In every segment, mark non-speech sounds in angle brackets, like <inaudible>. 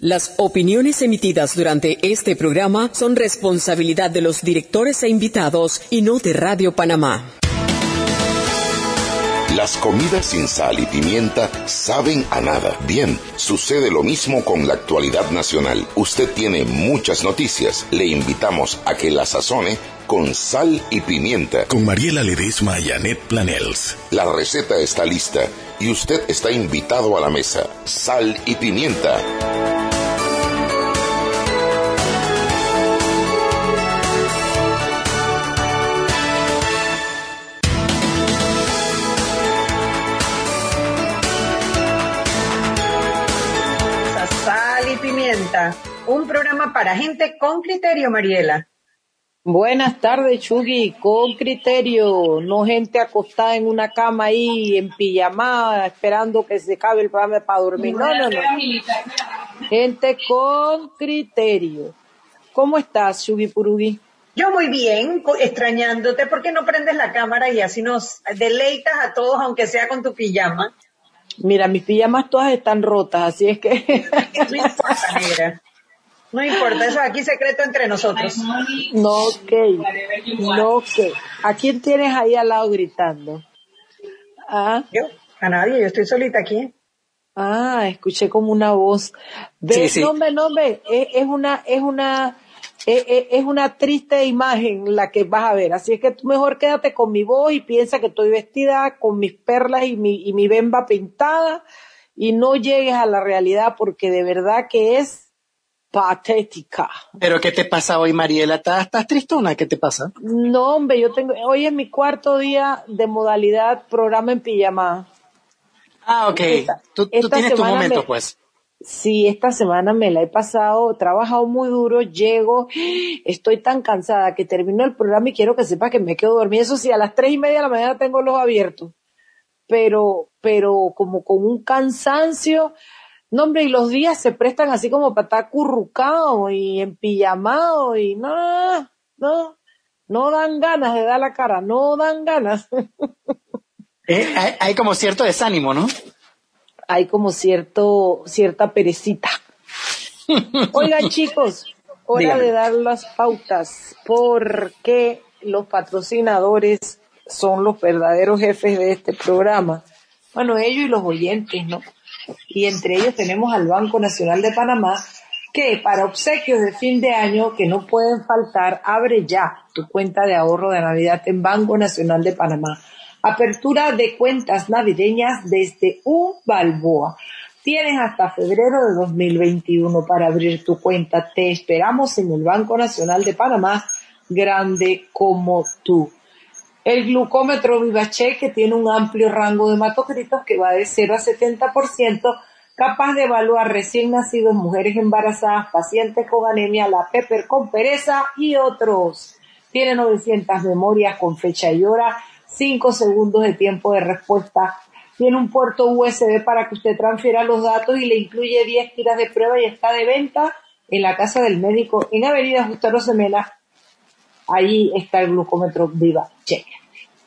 Las opiniones emitidas durante este programa son responsabilidad de los directores e invitados y no de Radio Panamá. Las comidas sin sal y pimienta saben a nada. Bien, sucede lo mismo con la actualidad nacional. Usted tiene muchas noticias. Le invitamos a que la sazone con sal y pimienta. Con Mariela Ledesma y Annette Planels. La receta está lista y usted está invitado a la mesa. Sal y pimienta. Un programa para gente con criterio, Mariela. Buenas tardes, Chugi, con criterio, no gente acostada en una cama ahí en pijamada esperando que se acabe el programa para dormir. No, no, no. Gente con criterio. ¿Cómo estás, Chugi Purugi? Yo muy bien, extrañándote, ¿por qué no prendes la cámara y así nos deleitas a todos, aunque sea con tu pijama? Mira, mis pijamas todas están rotas, así es que... <laughs> no importa, eso aquí secreto entre nosotros. No, ok. No, ok. ¿A quién tienes ahí al lado gritando? ¿Ah? Yo, a nadie, yo estoy solita aquí. Ah, escuché como una voz. Ve, sí, No, no, es una, es una, es, una triste imagen la que vas a ver. Así es que tú mejor quédate con mi voz y piensa que estoy vestida con mis perlas y mi, y mi bemba pintada y no llegues a la realidad porque de verdad que es patética. ¿Pero qué te pasa hoy, Mariela? ¿Estás, estás tristona? ¿Qué te pasa? No, hombre, yo tengo, hoy es mi cuarto día de modalidad programa en pijama. Ah, ok. tú, tienes tu momento, pues. Sí, esta semana me la he pasado, he trabajado muy duro, llego, estoy tan cansada que termino el programa y quiero que sepa que me quedo dormida. Eso sí, a las tres y media de la mañana tengo los abiertos, pero, pero como con un cansancio, no hombre, y los días se prestan así como para estar currucado y empillamado y no, no, no dan ganas de dar la cara, no dan ganas. <laughs> Eh, hay como cierto desánimo, ¿no? hay como cierto, cierta perecita. <laughs> Oigan chicos, hora de dar las pautas porque los patrocinadores son los verdaderos jefes de este programa. Bueno, ellos y los oyentes, ¿no? Y entre ellos tenemos al Banco Nacional de Panamá, que para obsequios de fin de año que no pueden faltar, abre ya tu cuenta de ahorro de Navidad en Banco Nacional de Panamá. Apertura de cuentas navideñas desde un balboa. Tienes hasta febrero de 2021 para abrir tu cuenta. Te esperamos en el Banco Nacional de Panamá, grande como tú. El glucómetro VivaCheck, que tiene un amplio rango de hematocritos que va de 0 a 70%, capaz de evaluar recién nacidos, mujeres embarazadas, pacientes con anemia, la pepper con pereza y otros. Tiene 900 memorias con fecha y hora 5 segundos de tiempo de respuesta. Tiene un puerto USB para que usted transfiera los datos y le incluye 10 tiras de prueba y está de venta en la casa del médico en Avenida Justo Rosemela. Allí está el glucómetro Viva Check.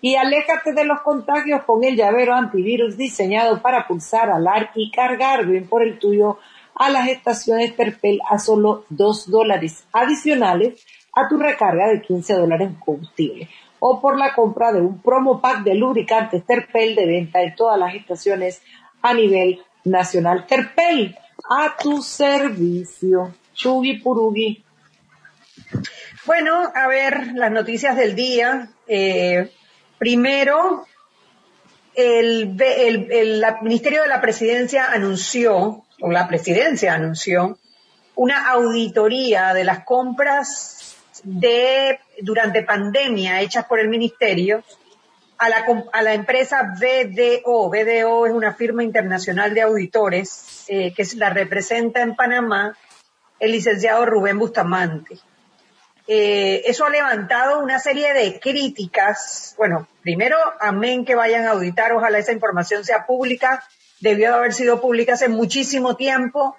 Y aléjate de los contagios con el llavero antivirus diseñado para pulsar, alar y cargar bien por el tuyo a las estaciones Terpel a solo 2 dólares adicionales a tu recarga de 15 dólares en combustible o por la compra de un promo pack de lubricantes Terpel de venta en todas las estaciones a nivel nacional. Terpel, a tu servicio. Chugi Purugi. Bueno, a ver las noticias del día. Eh, primero, el, el Ministerio de la Presidencia anunció, o la Presidencia anunció, una auditoría de las compras de durante pandemia hechas por el ministerio a la, a la empresa BDO. BDO es una firma internacional de auditores eh, que la representa en Panamá el licenciado Rubén Bustamante. Eh, eso ha levantado una serie de críticas. Bueno, primero, amén que vayan a auditar, ojalá esa información sea pública. Debió de haber sido pública hace muchísimo tiempo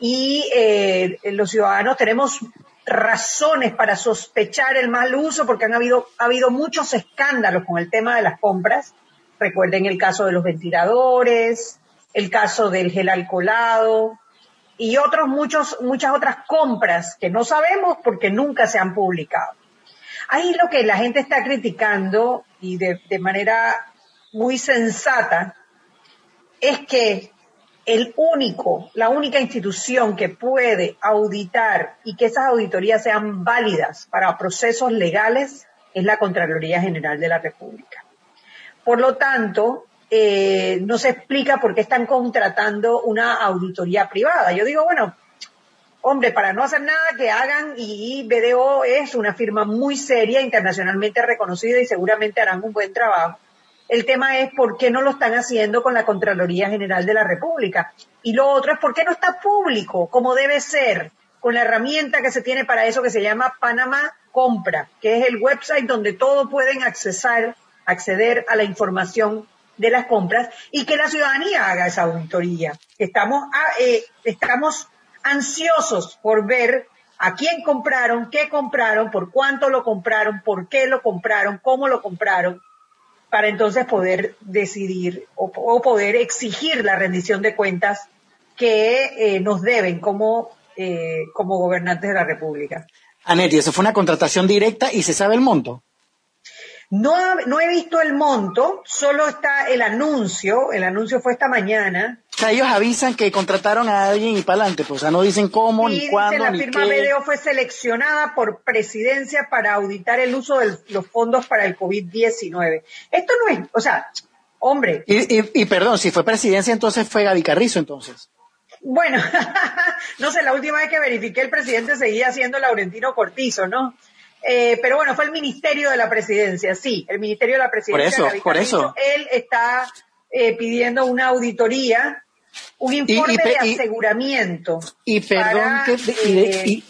y eh, los ciudadanos tenemos razones para sospechar el mal uso, porque han habido, ha habido muchos escándalos con el tema de las compras. Recuerden el caso de los ventiladores, el caso del gel alcoholado, y otros muchos, muchas otras compras que no sabemos porque nunca se han publicado. Ahí lo que la gente está criticando y de, manera muy sensata es que el único, la única institución que puede auditar y que esas auditorías sean válidas para procesos legales es la Contraloría General de la República. Por lo tanto, eh, no se explica por qué están contratando una auditoría privada. Yo digo, bueno, hombre, para no hacer nada que hagan, y BDO es una firma muy seria, internacionalmente reconocida y seguramente harán un buen trabajo. El tema es por qué no lo están haciendo con la Contraloría General de la República. Y lo otro es por qué no está público, como debe ser, con la herramienta que se tiene para eso que se llama Panamá Compra, que es el website donde todos pueden accesar, acceder a la información de las compras y que la ciudadanía haga esa auditoría. Estamos, ah, eh, estamos ansiosos por ver a quién compraron, qué compraron, por cuánto lo compraron, por qué lo compraron, cómo lo compraron, para entonces poder decidir o, poder exigir la rendición de cuentas que eh, nos deben como, eh, como gobernantes de la República. Anetti, eso fue una contratación directa y se sabe el monto. No, no he visto el monto, solo está el anuncio, el anuncio fue esta mañana. O sea, ellos avisan que contrataron a alguien y para adelante, pues, o sea, no dicen cómo, ni cuándo, la firma BDO fue seleccionada por presidencia para auditar el uso de los fondos para el COVID-19. Esto no es, o sea, hombre. Y, y, perdón, si fue presidencia, entonces fue Gaby Carrizo, entonces. Bueno, <laughs> no sé, la última vez que verifiqué el presidente seguía siendo Laurentino Cortizo, ¿no? Eh, pero bueno, fue el Ministerio de la Presidencia, sí, el Ministerio de la Presidencia. Por eso, por eso. Él está eh, pidiendo una auditoría, un informe de aseguramiento. Y perdón que, eh,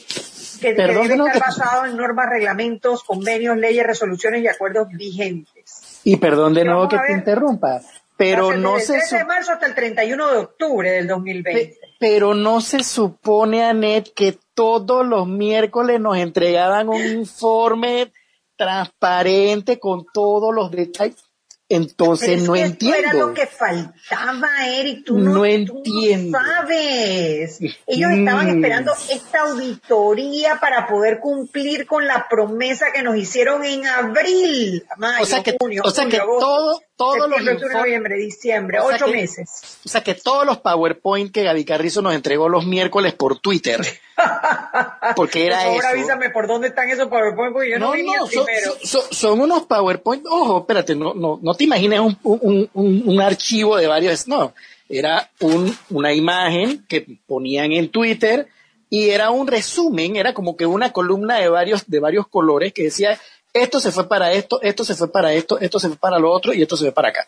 que, debe estar basado en normas, reglamentos, convenios, leyes, resoluciones y acuerdos vigentes. Y perdón de nuevo que te interrumpa, pero no desde el 13 de marzo hasta el 31 de octubre del 2020. Pero no se supone, Anet, que todos los miércoles nos entregaban un informe transparente con todos los detalles. Entonces no entiendo. Eso era lo que faltaba, Eric. Tú no, entiendo. sabes. Ellos estaban esperando esta auditoría para poder cumplir con la promesa que nos hicieron en abril, mayo, o sea que, junio, o sea que todo, todos los noviembre, diciembre, ocho meses. O sea que todos los PowerPoint que Gaby Carrizo nos entregó los miércoles por Twitter. <laughs> porque era por favor, avísame por dónde están esos PowerPoint porque yo no, vi no, son, son, son, unos PowerPoint. Ojo, espérate, no, no, no te imagines un, un, un, un archivo de varios. No, era un, una imagen que ponían en Twitter y era un resumen, era como que una columna de varios, de varios colores que decía esto se fue para esto, esto se fue para esto, esto se fue para lo otro y esto se fue para acá.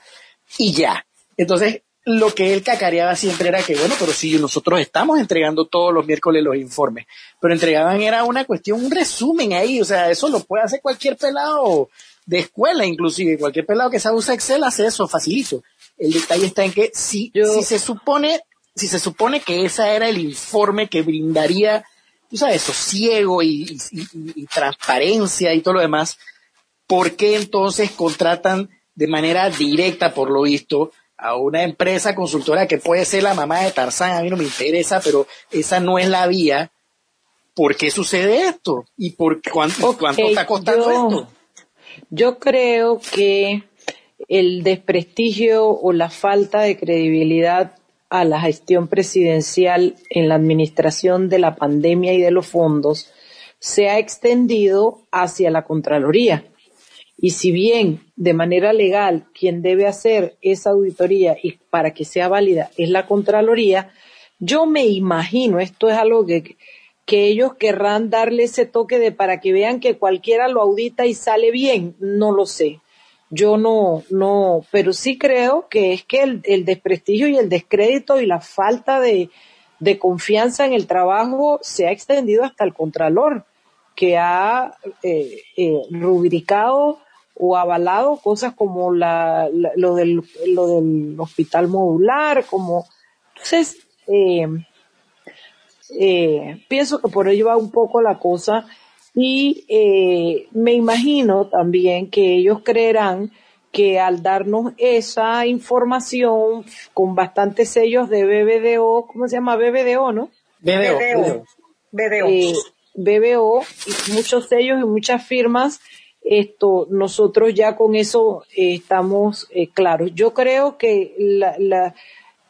Y ya. Entonces, lo que él cacareaba siempre era que, bueno, pero si nosotros estamos entregando todos los miércoles los informes, pero entregaban era una cuestión, un resumen ahí, o sea, eso lo puede hacer cualquier pelado de escuela, inclusive, cualquier pelado que sabe usar Excel hace eso facilito. El detalle está en que si, si se supone, si se supone que ese era el informe que brindaría tú sabes, sosiego y, y, transparencia y todo lo demás, ¿por qué entonces contratan de manera directa, por lo visto, a una empresa consultora que puede ser la mamá de Tarzán? A mí no me interesa, pero esa no es la vía. ¿Por qué sucede esto? ¿Y por cuánto, cuánto está costando esto? Yo creo que el desprestigio o la falta de credibilidad a la gestión presidencial en la administración de la pandemia y de los fondos se ha extendido hacia la Contraloría. Y si bien de manera legal quien debe hacer esa auditoría y para que sea válida es la Contraloría, yo me imagino, esto es algo que, que ellos querrán darle ese toque de para que vean que cualquiera lo audita y sale bien, no lo sé yo no, no, pero sí creo que es que el, el desprestigio y el descrédito y la falta de, de, confianza en el trabajo se ha extendido hasta el Contralor, que ha eh, eh, rubricado o avalado cosas como la, lo, del, lo del hospital modular, como, entonces, eh, pienso que por ello va un poco la cosa y eh, me imagino también que ellos creerán que al darnos esa información con bastantes sellos de BBDO, ¿cómo se llama? BBDO, ¿no? BBO. BBO. Eh, BBO y muchos sellos y muchas firmas esto nosotros ya con eso eh, estamos eh, claros. Yo creo que la, la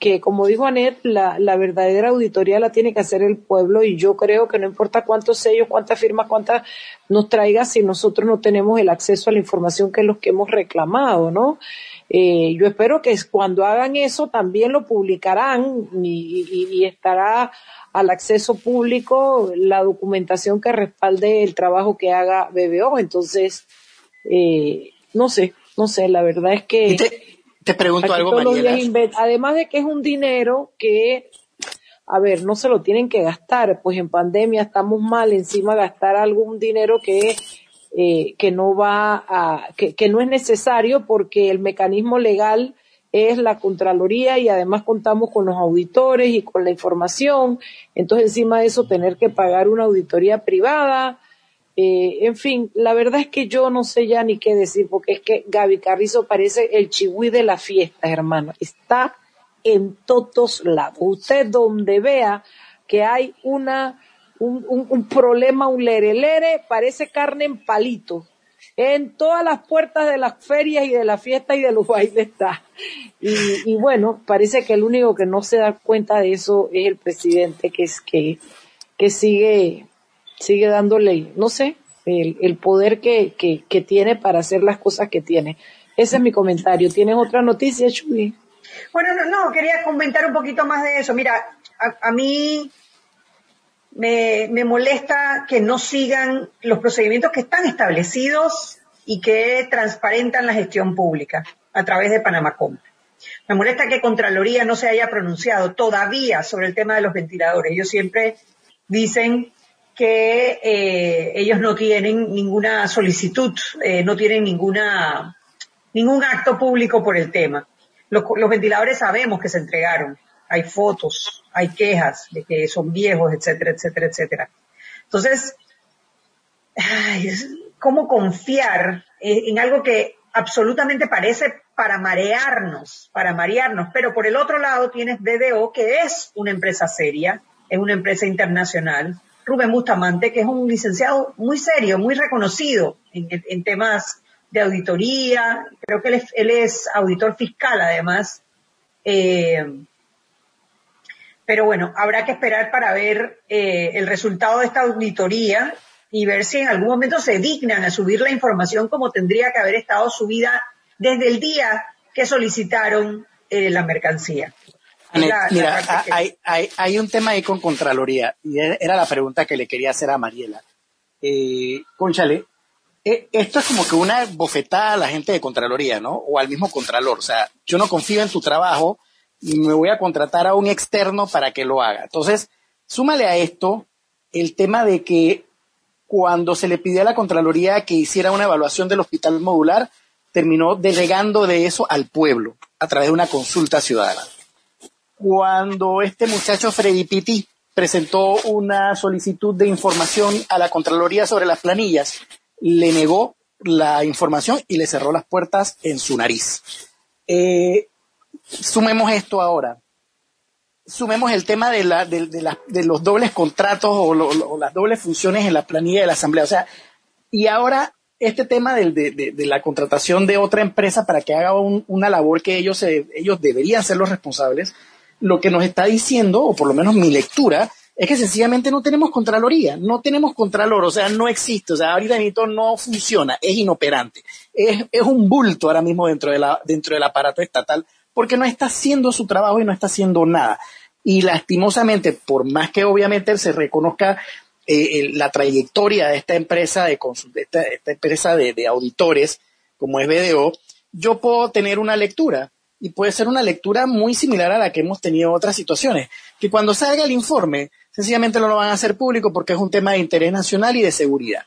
que como dijo Anet, la, la, verdadera auditoría la tiene que hacer el pueblo y yo creo que no importa cuántos sellos, cuántas firmas, cuántas nos traiga si nosotros no tenemos el acceso a la información que es lo que hemos reclamado, ¿no? Eh, yo espero que cuando hagan eso también lo publicarán y, estará al acceso público la documentación que respalde el trabajo que haga BBO. Entonces, eh, no sé, no sé, la verdad es que te pregunto algo, Además de que es un dinero que, a ver, no se lo tienen que gastar, pues en pandemia estamos mal encima gastar algún dinero que eh, que no va a, que, que no es necesario porque el mecanismo legal es la Contraloría y además contamos con los auditores y con la información. Entonces, encima de eso, tener que pagar una auditoría privada, eh, en fin, la verdad es que yo no sé ya ni qué decir, porque es que Gaby Carrizo parece el chihui de la fiesta, hermano. Está en todos lados. Usted donde vea que hay una, un, problema, un lere parece carne en palito. En todas las puertas de las ferias y de la fiesta y de los bailes está. Y, y bueno, parece que el único que no se da cuenta de eso es el presidente, que es que, que sigue sigue dándole, no sé, el, el poder que, que, tiene para hacer las cosas que tiene. Ese es mi comentario. ¿Tienes otra noticia, Chuy? Bueno, no, no, quería comentar un poquito más de eso. Mira, a, a mí me, me, molesta que no sigan los procedimientos que están establecidos y que transparentan la gestión pública a través de Panamacom. Me molesta que Contraloría no se haya pronunciado todavía sobre el tema de los ventiladores. Ellos siempre dicen que eh, ellos no tienen ninguna solicitud, eh, no tienen ninguna, ningún acto público por el tema. Los, los, ventiladores sabemos que se entregaron, hay fotos, hay quejas de que son viejos, etcétera, etcétera, etcétera. Entonces, ¿cómo confiar en algo que absolutamente parece para marearnos, para marearnos? Pero por el otro lado tienes BDO, que es una empresa seria, es una empresa internacional, Rubén Bustamante, que es un licenciado muy serio, muy reconocido en, temas de auditoría. Creo que él es, auditor fiscal, además. Eh, pero bueno, habrá que esperar para ver eh, el resultado de esta auditoría y ver si en algún momento se dignan a subir la información como tendría que haber estado subida desde el día que solicitaron eh, la mercancía mira, hay, hay, hay, un tema ahí con Contraloría, y e, era la pregunta que le quería hacer a Mariela. Eh, conchale, eh, esto es como que una bofetada a la gente de Contraloría, ¿no? O al mismo Contralor. O sea, yo no confío en tu trabajo y me voy a contratar a un externo para que lo haga. Entonces, súmale a esto el tema de que cuando se le pidió a la Contraloría que hiciera una evaluación del hospital modular, terminó delegando de eso al pueblo a través de una consulta ciudadana cuando este muchacho Freddy Pitti presentó una solicitud de información a la Contraloría sobre las planillas, le negó la información y le cerró las puertas en su nariz. Eh, sumemos esto ahora. Sumemos el tema de, la, de, de, la, de los dobles contratos o, las dobles funciones en la planilla de la Asamblea. O sea, y ahora este tema de, de la contratación de otra empresa para que haga un, una labor que ellos, ellos deberían ser los responsables lo que nos está diciendo, o por lo menos mi lectura, es que sencillamente no tenemos Contraloría, no tenemos Contralor, o sea, no existe, o sea, ahorita mismo no funciona, es inoperante, es, es un bulto ahora mismo dentro, de la, dentro del aparato estatal, porque no está haciendo su trabajo y no está haciendo nada. Y lastimosamente, por más que obviamente se reconozca eh, la trayectoria de esta empresa de, de esta, esta, empresa de, de auditores, como es BDO, yo puedo tener una lectura, y puede ser una lectura muy similar a la que hemos tenido en otras situaciones, que cuando salga el informe, sencillamente no lo van a hacer público porque es un tema de interés nacional y de seguridad.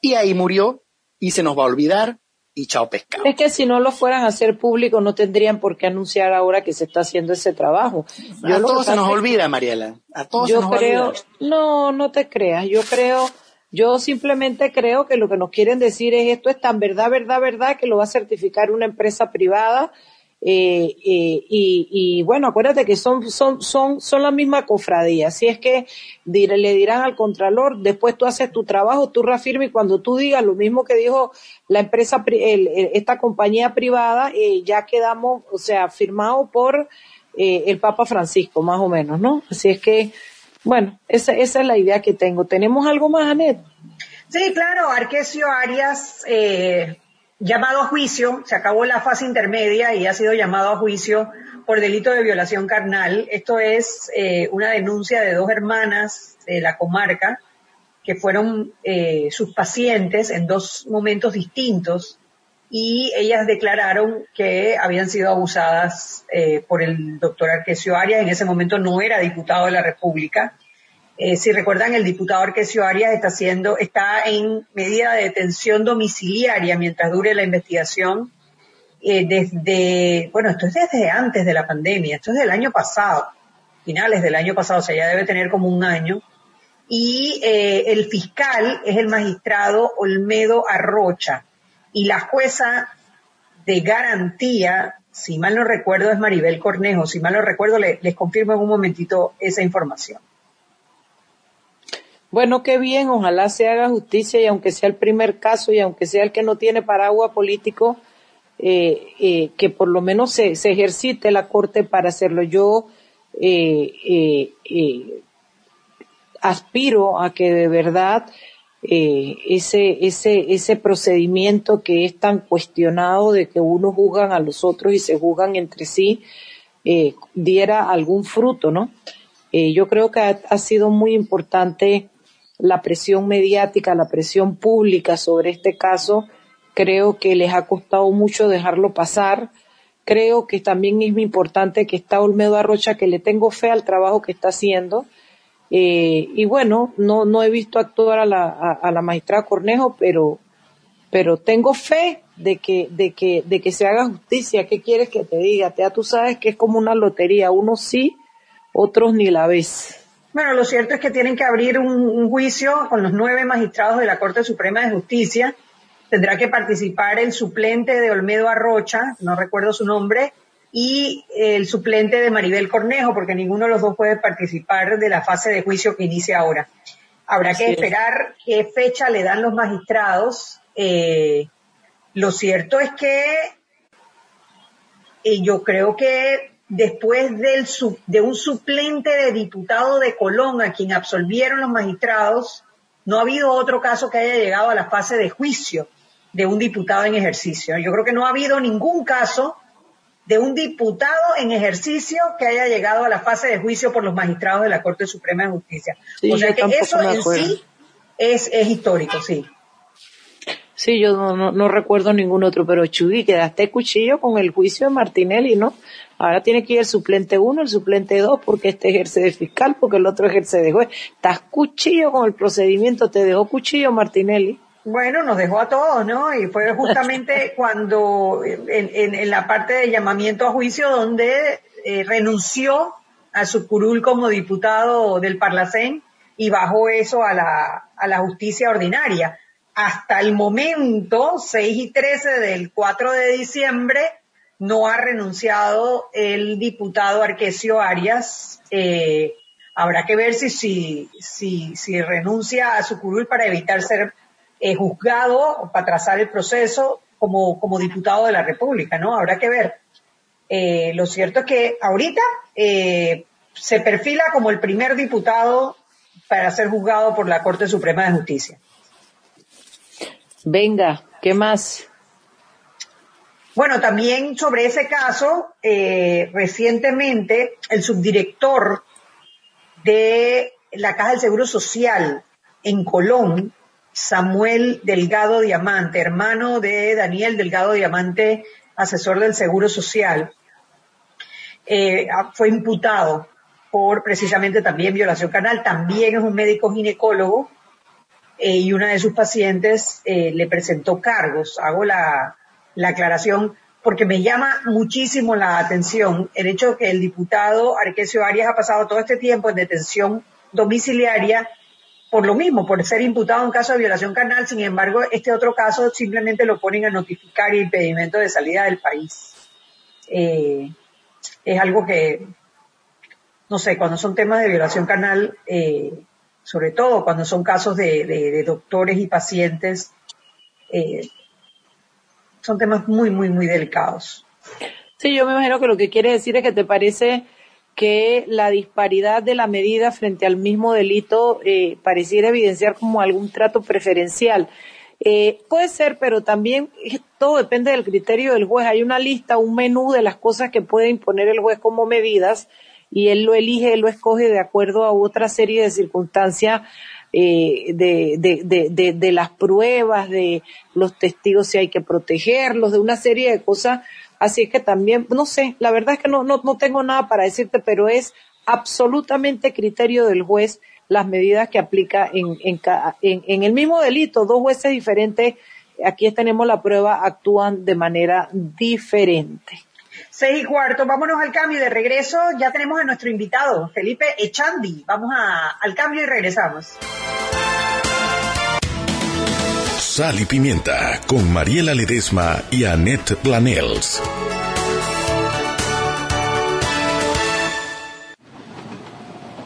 Y ahí murió y se nos va a olvidar y chao pescado. Es que si no lo fueran a hacer público no tendrían por qué anunciar ahora que se está haciendo ese trabajo. Yo a todos se nos olvida, Mariela. A todos yo se nos creo, olvida. No, no te creas. Yo creo, yo simplemente creo que lo que nos quieren decir es esto es tan verdad, verdad, verdad que lo va a certificar una empresa privada Eh, eh, y, bueno, acuérdate que son, son, son, son la misma cofradía. Si es que le dirán al Contralor, después tú haces tu trabajo, tú reafirmes y cuando tú digas lo mismo que dijo la empresa, esta compañía privada, eh, ya quedamos, o sea, firmado por el Papa Francisco, más o menos, ¿no? Así es que, bueno, esa, esa es la idea que tengo. ¿Tenemos algo más, Anet? Sí, claro, Arquesio Arias, eh, llamado a juicio, se acabó la fase intermedia y ha sido llamado a juicio por delito de violación carnal. Esto es eh, una denuncia de dos hermanas de la comarca que fueron eh, sus pacientes en dos momentos distintos y ellas declararon que habían sido abusadas eh, por el doctor Arquesio Arias. En ese momento no era diputado de la República eh, si recuerdan, el diputado Arquesio Arias está haciendo, está en medida de detención domiciliaria mientras dure la investigación. Eh, desde, bueno, esto es desde antes de la pandemia, esto es del año pasado, finales del año pasado, o sea, ya debe tener como un año. Y eh, el fiscal es el magistrado Olmedo Arrocha y la jueza de garantía, si mal no recuerdo, es Maribel Cornejo. Si mal no recuerdo, les confirmo en un momentito esa información. Bueno, qué bien, ojalá se haga justicia y aunque sea el primer caso y aunque sea el que no tiene paraguas político, eh, eh, que por lo menos se, se, ejercite la Corte para hacerlo. Yo eh, aspiro a que de verdad ese, ese, ese procedimiento que es tan cuestionado de que unos juzgan a los otros y se juzgan entre sí, diera algún fruto, ¿no? yo creo que ha sido muy importante la presión mediática, la presión pública sobre este caso, creo que les ha costado mucho dejarlo pasar. Creo que también es muy importante que está Olmedo Arrocha, que le tengo fe al trabajo que está haciendo. Eh, y bueno, no, no he visto actuar a la, a, la magistrada Cornejo, pero, pero tengo fe de que, de que, de que se haga justicia. ¿Qué quieres que te diga? Ya tú sabes que es como una lotería, unos sí, otros ni la ves. Bueno, lo cierto es que tienen que abrir un, juicio con los nueve magistrados de la Corte Suprema de Justicia. Tendrá que participar el suplente de Olmedo Arrocha, no recuerdo su nombre, y el suplente de Maribel Cornejo, porque ninguno de los dos puede participar de la fase de juicio que inicia ahora. Habrá que esperar qué fecha le dan los magistrados. Eh, lo cierto es que eh, yo creo que después del, de un suplente de diputado de Colón a quien absolvieron los magistrados, no ha habido otro caso que haya llegado a la fase de juicio de un diputado en ejercicio. Yo creo que no ha habido ningún caso de un diputado en ejercicio que haya llegado a la fase de juicio por los magistrados de la Corte Suprema de Justicia. o sea que eso en sí es, es histórico, sí. Sí, yo no, no, recuerdo ningún otro, pero Chuy, quedaste cuchillo con el juicio de Martinelli, ¿no? Ahora tiene que ir el suplente uno, el suplente dos, porque este ejerce de fiscal, porque el otro ejerce de juez. Estás cuchillo con el procedimiento, te dejó cuchillo Martinelli. Bueno, nos dejó a todos, ¿no? Y fue justamente <laughs> cuando, en, en, la parte de llamamiento a juicio, donde eh, renunció a su curul como diputado del Parlacén y bajó eso a la, a la justicia ordinaria hasta el momento, 6 y 13 del 4 de diciembre, no ha renunciado el diputado Arquesio Arias. Eh, habrá que ver si, si, si, renuncia a su curul para evitar ser eh, juzgado o para trazar el proceso como, como diputado de la República, ¿no? Habrá que ver. Eh, lo cierto es que ahorita se perfila como el primer diputado para ser juzgado por la Corte Suprema de Justicia. Venga, ¿qué más? Bueno, también sobre ese caso, eh, recientemente el subdirector de la Caja del Seguro Social en Colón, Samuel Delgado Diamante, hermano de Daniel Delgado Diamante, asesor del Seguro Social, eh, fue imputado por precisamente también violación canal, también es un médico ginecólogo eh, y una de sus pacientes eh, le presentó cargos. Hago la, la aclaración porque me llama muchísimo la atención el hecho de que el diputado Arquesio Arias ha pasado todo este tiempo en detención domiciliaria por lo mismo, por ser imputado en caso de violación carnal, sin embargo, este otro caso simplemente lo ponen a notificar y impedimento de salida del país. eh, es algo que, no sé, cuando son temas de violación canal, eh, sobre todo cuando son casos de, doctores y pacientes, eh, son temas muy, muy, muy delicados. Sí, yo me imagino que lo que quiere decir es que te parece que la disparidad de la medida frente al mismo delito eh, pareciera evidenciar como algún trato preferencial. Eh, puede ser, pero también todo depende del criterio del juez. Hay una lista, un menú de las cosas que puede imponer el juez como medidas y él lo elige, él lo escoge de acuerdo a otra serie de circunstancias eh, de, de, de, de, las pruebas, de los testigos si hay que protegerlos, de una serie de cosas Así es que también, no sé, la verdad es que no, no, no tengo nada para decirte, pero es absolutamente criterio del juez las medidas que aplica en, en, en, el mismo delito. Dos jueces diferentes, aquí tenemos la prueba, actúan de manera diferente. Seis y cuarto, vámonos al cambio y de regreso ya tenemos a nuestro invitado, Felipe Echandi. Vamos a, al cambio y regresamos. Sal y Pimienta con Mariela Ledesma y Annette Planels.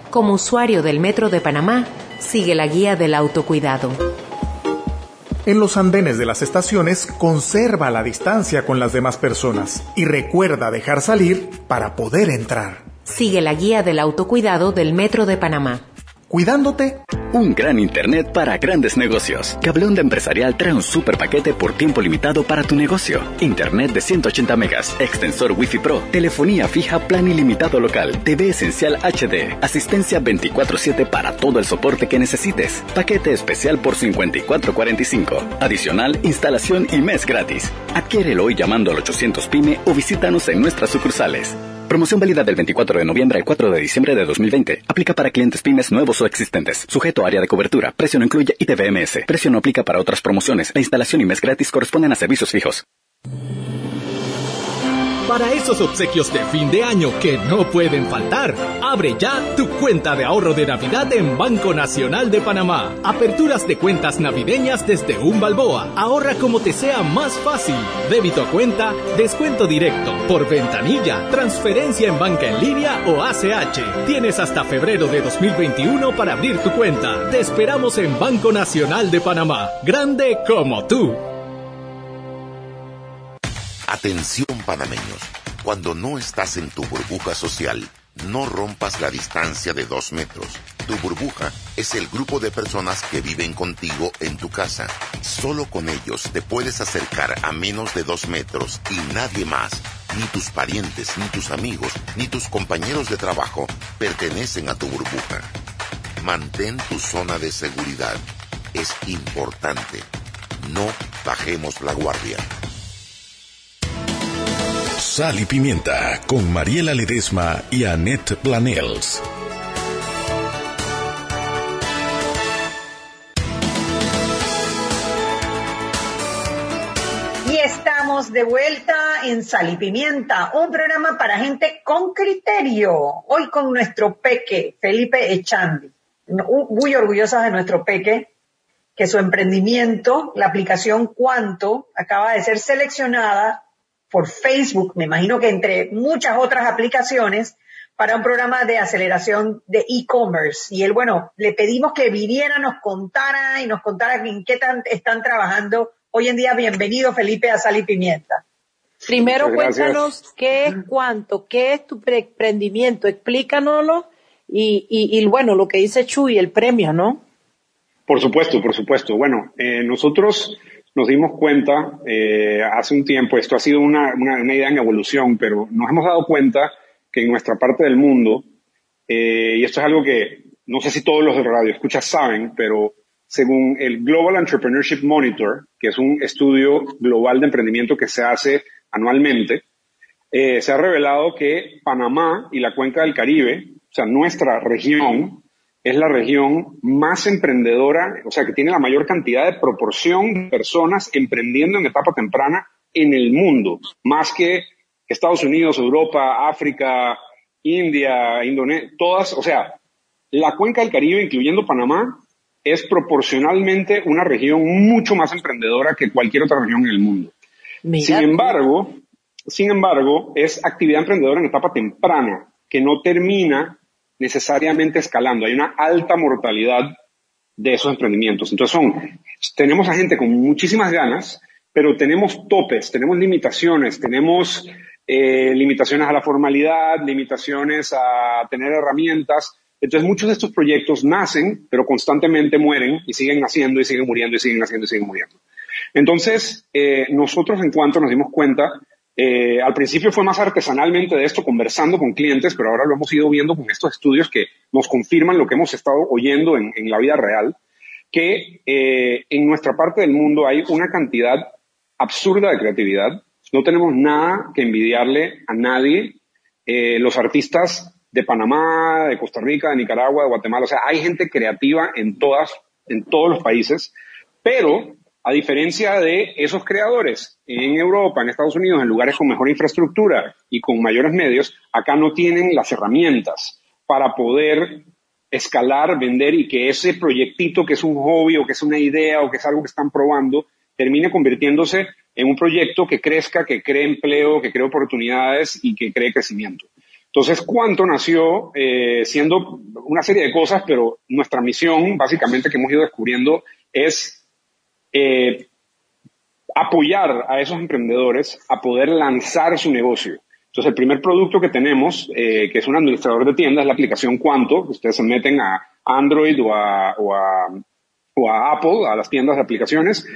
Como usuario del Metro de Panamá, sigue la guía del autocuidado. En los andenes de las estaciones, conserva la distancia con las demás personas y recuerda dejar salir para poder entrar. Sigue la guía del autocuidado del Metro de Panamá cuidándote. Un gran internet para grandes negocios. Cablón de Empresarial trae un super paquete por tiempo limitado para tu negocio. Internet de 180 megas, extensor Wi-Fi Pro, telefonía fija, plan ilimitado local, TV esencial HD, asistencia 24/7 para todo el soporte que necesites. Paquete especial por 54.45. Adicional, instalación y mes gratis. Adquiérelo hoy llamando al 800 PYME o visítanos en nuestras sucursales. Promoción válida del 24 de noviembre al 4 de diciembre de 2020. Aplica para clientes pymes nuevos o existentes. Sujeto a área de cobertura. Precio no incluye ITVMS. Precio no aplica para otras promociones. La instalación y mes gratis corresponden a servicios fijos. Para esos obsequios de fin de año que no pueden faltar, abre ya tu cuenta de ahorro de Navidad en Banco Nacional de Panamá. Aperturas de cuentas navideñas desde un balboa. Ahorra como te sea más fácil. Débito a cuenta, descuento directo, por ventanilla, transferencia en banca en línea o ACH. Tienes hasta febrero de 2021 para abrir tu cuenta. Te esperamos en Banco Nacional de Panamá. Grande como tú. Atención panameños, cuando no estás en tu burbuja social, no rompas la distancia de dos metros. Tu burbuja es el grupo de personas que viven contigo en tu casa. Solo con ellos te puedes acercar a menos de dos metros y nadie más, ni tus parientes, ni tus amigos, ni tus compañeros de trabajo pertenecen a tu burbuja. Mantén tu zona de seguridad. Es importante. No bajemos la guardia. Sal y Pimienta con Mariela Ledesma y Annette Planels. Y estamos de vuelta en Sal y Pimienta, un programa para gente con criterio. Hoy con nuestro peque, Felipe Echandi. Muy orgullosa de nuestro peque, que su emprendimiento, la aplicación Cuanto, acaba de ser seleccionada por Facebook, me imagino que entre muchas otras aplicaciones, para un programa de aceleración de e-commerce. Y él, bueno, le pedimos que viniera, nos contara y nos contara en qué están trabajando hoy en día. Bienvenido, Felipe, a Sal y Pimienta. Primero cuéntanos qué es cuánto, qué es tu emprendimiento, explícanoslo y, y, bueno, lo que dice Chuy, el premio, ¿no? Por supuesto, por supuesto. Bueno, eh, nosotros nos dimos cuenta eh, hace un tiempo, esto ha sido una, una, idea en evolución, pero nos hemos dado cuenta que en nuestra parte del mundo, eh, y esto es algo que no sé si todos los de radio escuchas saben, pero según el Global Entrepreneurship Monitor, que es un estudio global de emprendimiento que se hace anualmente, eh, se ha revelado que Panamá y la cuenca del Caribe, o sea, nuestra región, es la región más emprendedora, o sea, que tiene la mayor cantidad de proporción de personas emprendiendo en etapa temprana en el mundo, más que Estados Unidos, Europa, África, India, Indonesia, todas, o sea, la cuenca del Caribe, incluyendo Panamá, es proporcionalmente una región mucho más emprendedora que cualquier otra región en el mundo. Sin embargo, sin embargo, es actividad emprendedora en etapa temprana, que no termina necesariamente escalando. Hay una alta mortalidad de esos emprendimientos. Entonces son, tenemos a gente con muchísimas ganas, pero tenemos topes, tenemos limitaciones, tenemos eh, limitaciones a la formalidad, limitaciones a tener herramientas. Entonces muchos de estos proyectos nacen, pero constantemente mueren y siguen naciendo y siguen muriendo y siguen naciendo y siguen muriendo. Entonces, eh, nosotros en cuanto nos dimos cuenta, eh, al principio fue más artesanalmente de esto, conversando con clientes, pero ahora lo hemos ido viendo con estos estudios que nos confirman lo que hemos estado oyendo en, la vida real, que eh, en nuestra parte del mundo hay una cantidad absurda de creatividad. No tenemos nada que envidiarle a nadie. los artistas de Panamá, de Costa Rica, de Nicaragua, de Guatemala, o sea, hay gente creativa en todas, en todos los países, pero a diferencia de esos creadores en Europa, en Estados Unidos, en lugares con mejor infraestructura y con mayores medios, acá no tienen las herramientas para poder escalar, vender y que ese proyectito que es un hobby o que es una idea o que es algo que están probando, termine convirtiéndose en un proyecto que crezca, que cree empleo, que cree oportunidades y que cree crecimiento. Entonces, ¿cuánto nació eh, siendo una serie de cosas, pero nuestra misión, básicamente, que hemos ido descubriendo es eh, apoyar a esos emprendedores a poder lanzar su negocio. Entonces, el primer producto que tenemos, eh, que es un administrador de tiendas, es la aplicación Cuanto. Ustedes se meten a Android o a, o a, Apple, a las tiendas de aplicaciones,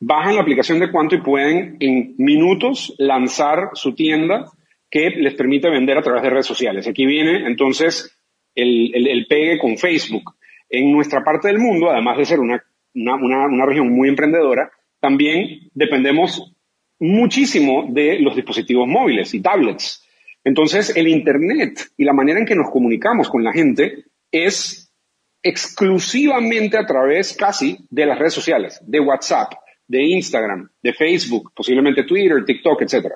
bajan la aplicación de Cuanto y pueden en minutos lanzar su tienda que les permite vender a través de redes sociales. Aquí viene entonces el, el, el pegue con Facebook. En nuestra parte del mundo, además de ser una una, una, región muy emprendedora, también dependemos muchísimo de los dispositivos móviles y tablets. Entonces, el Internet y la manera en que nos comunicamos con la gente es exclusivamente a través casi de las redes sociales, de WhatsApp, de Instagram, de Facebook, posiblemente Twitter, TikTok, etc.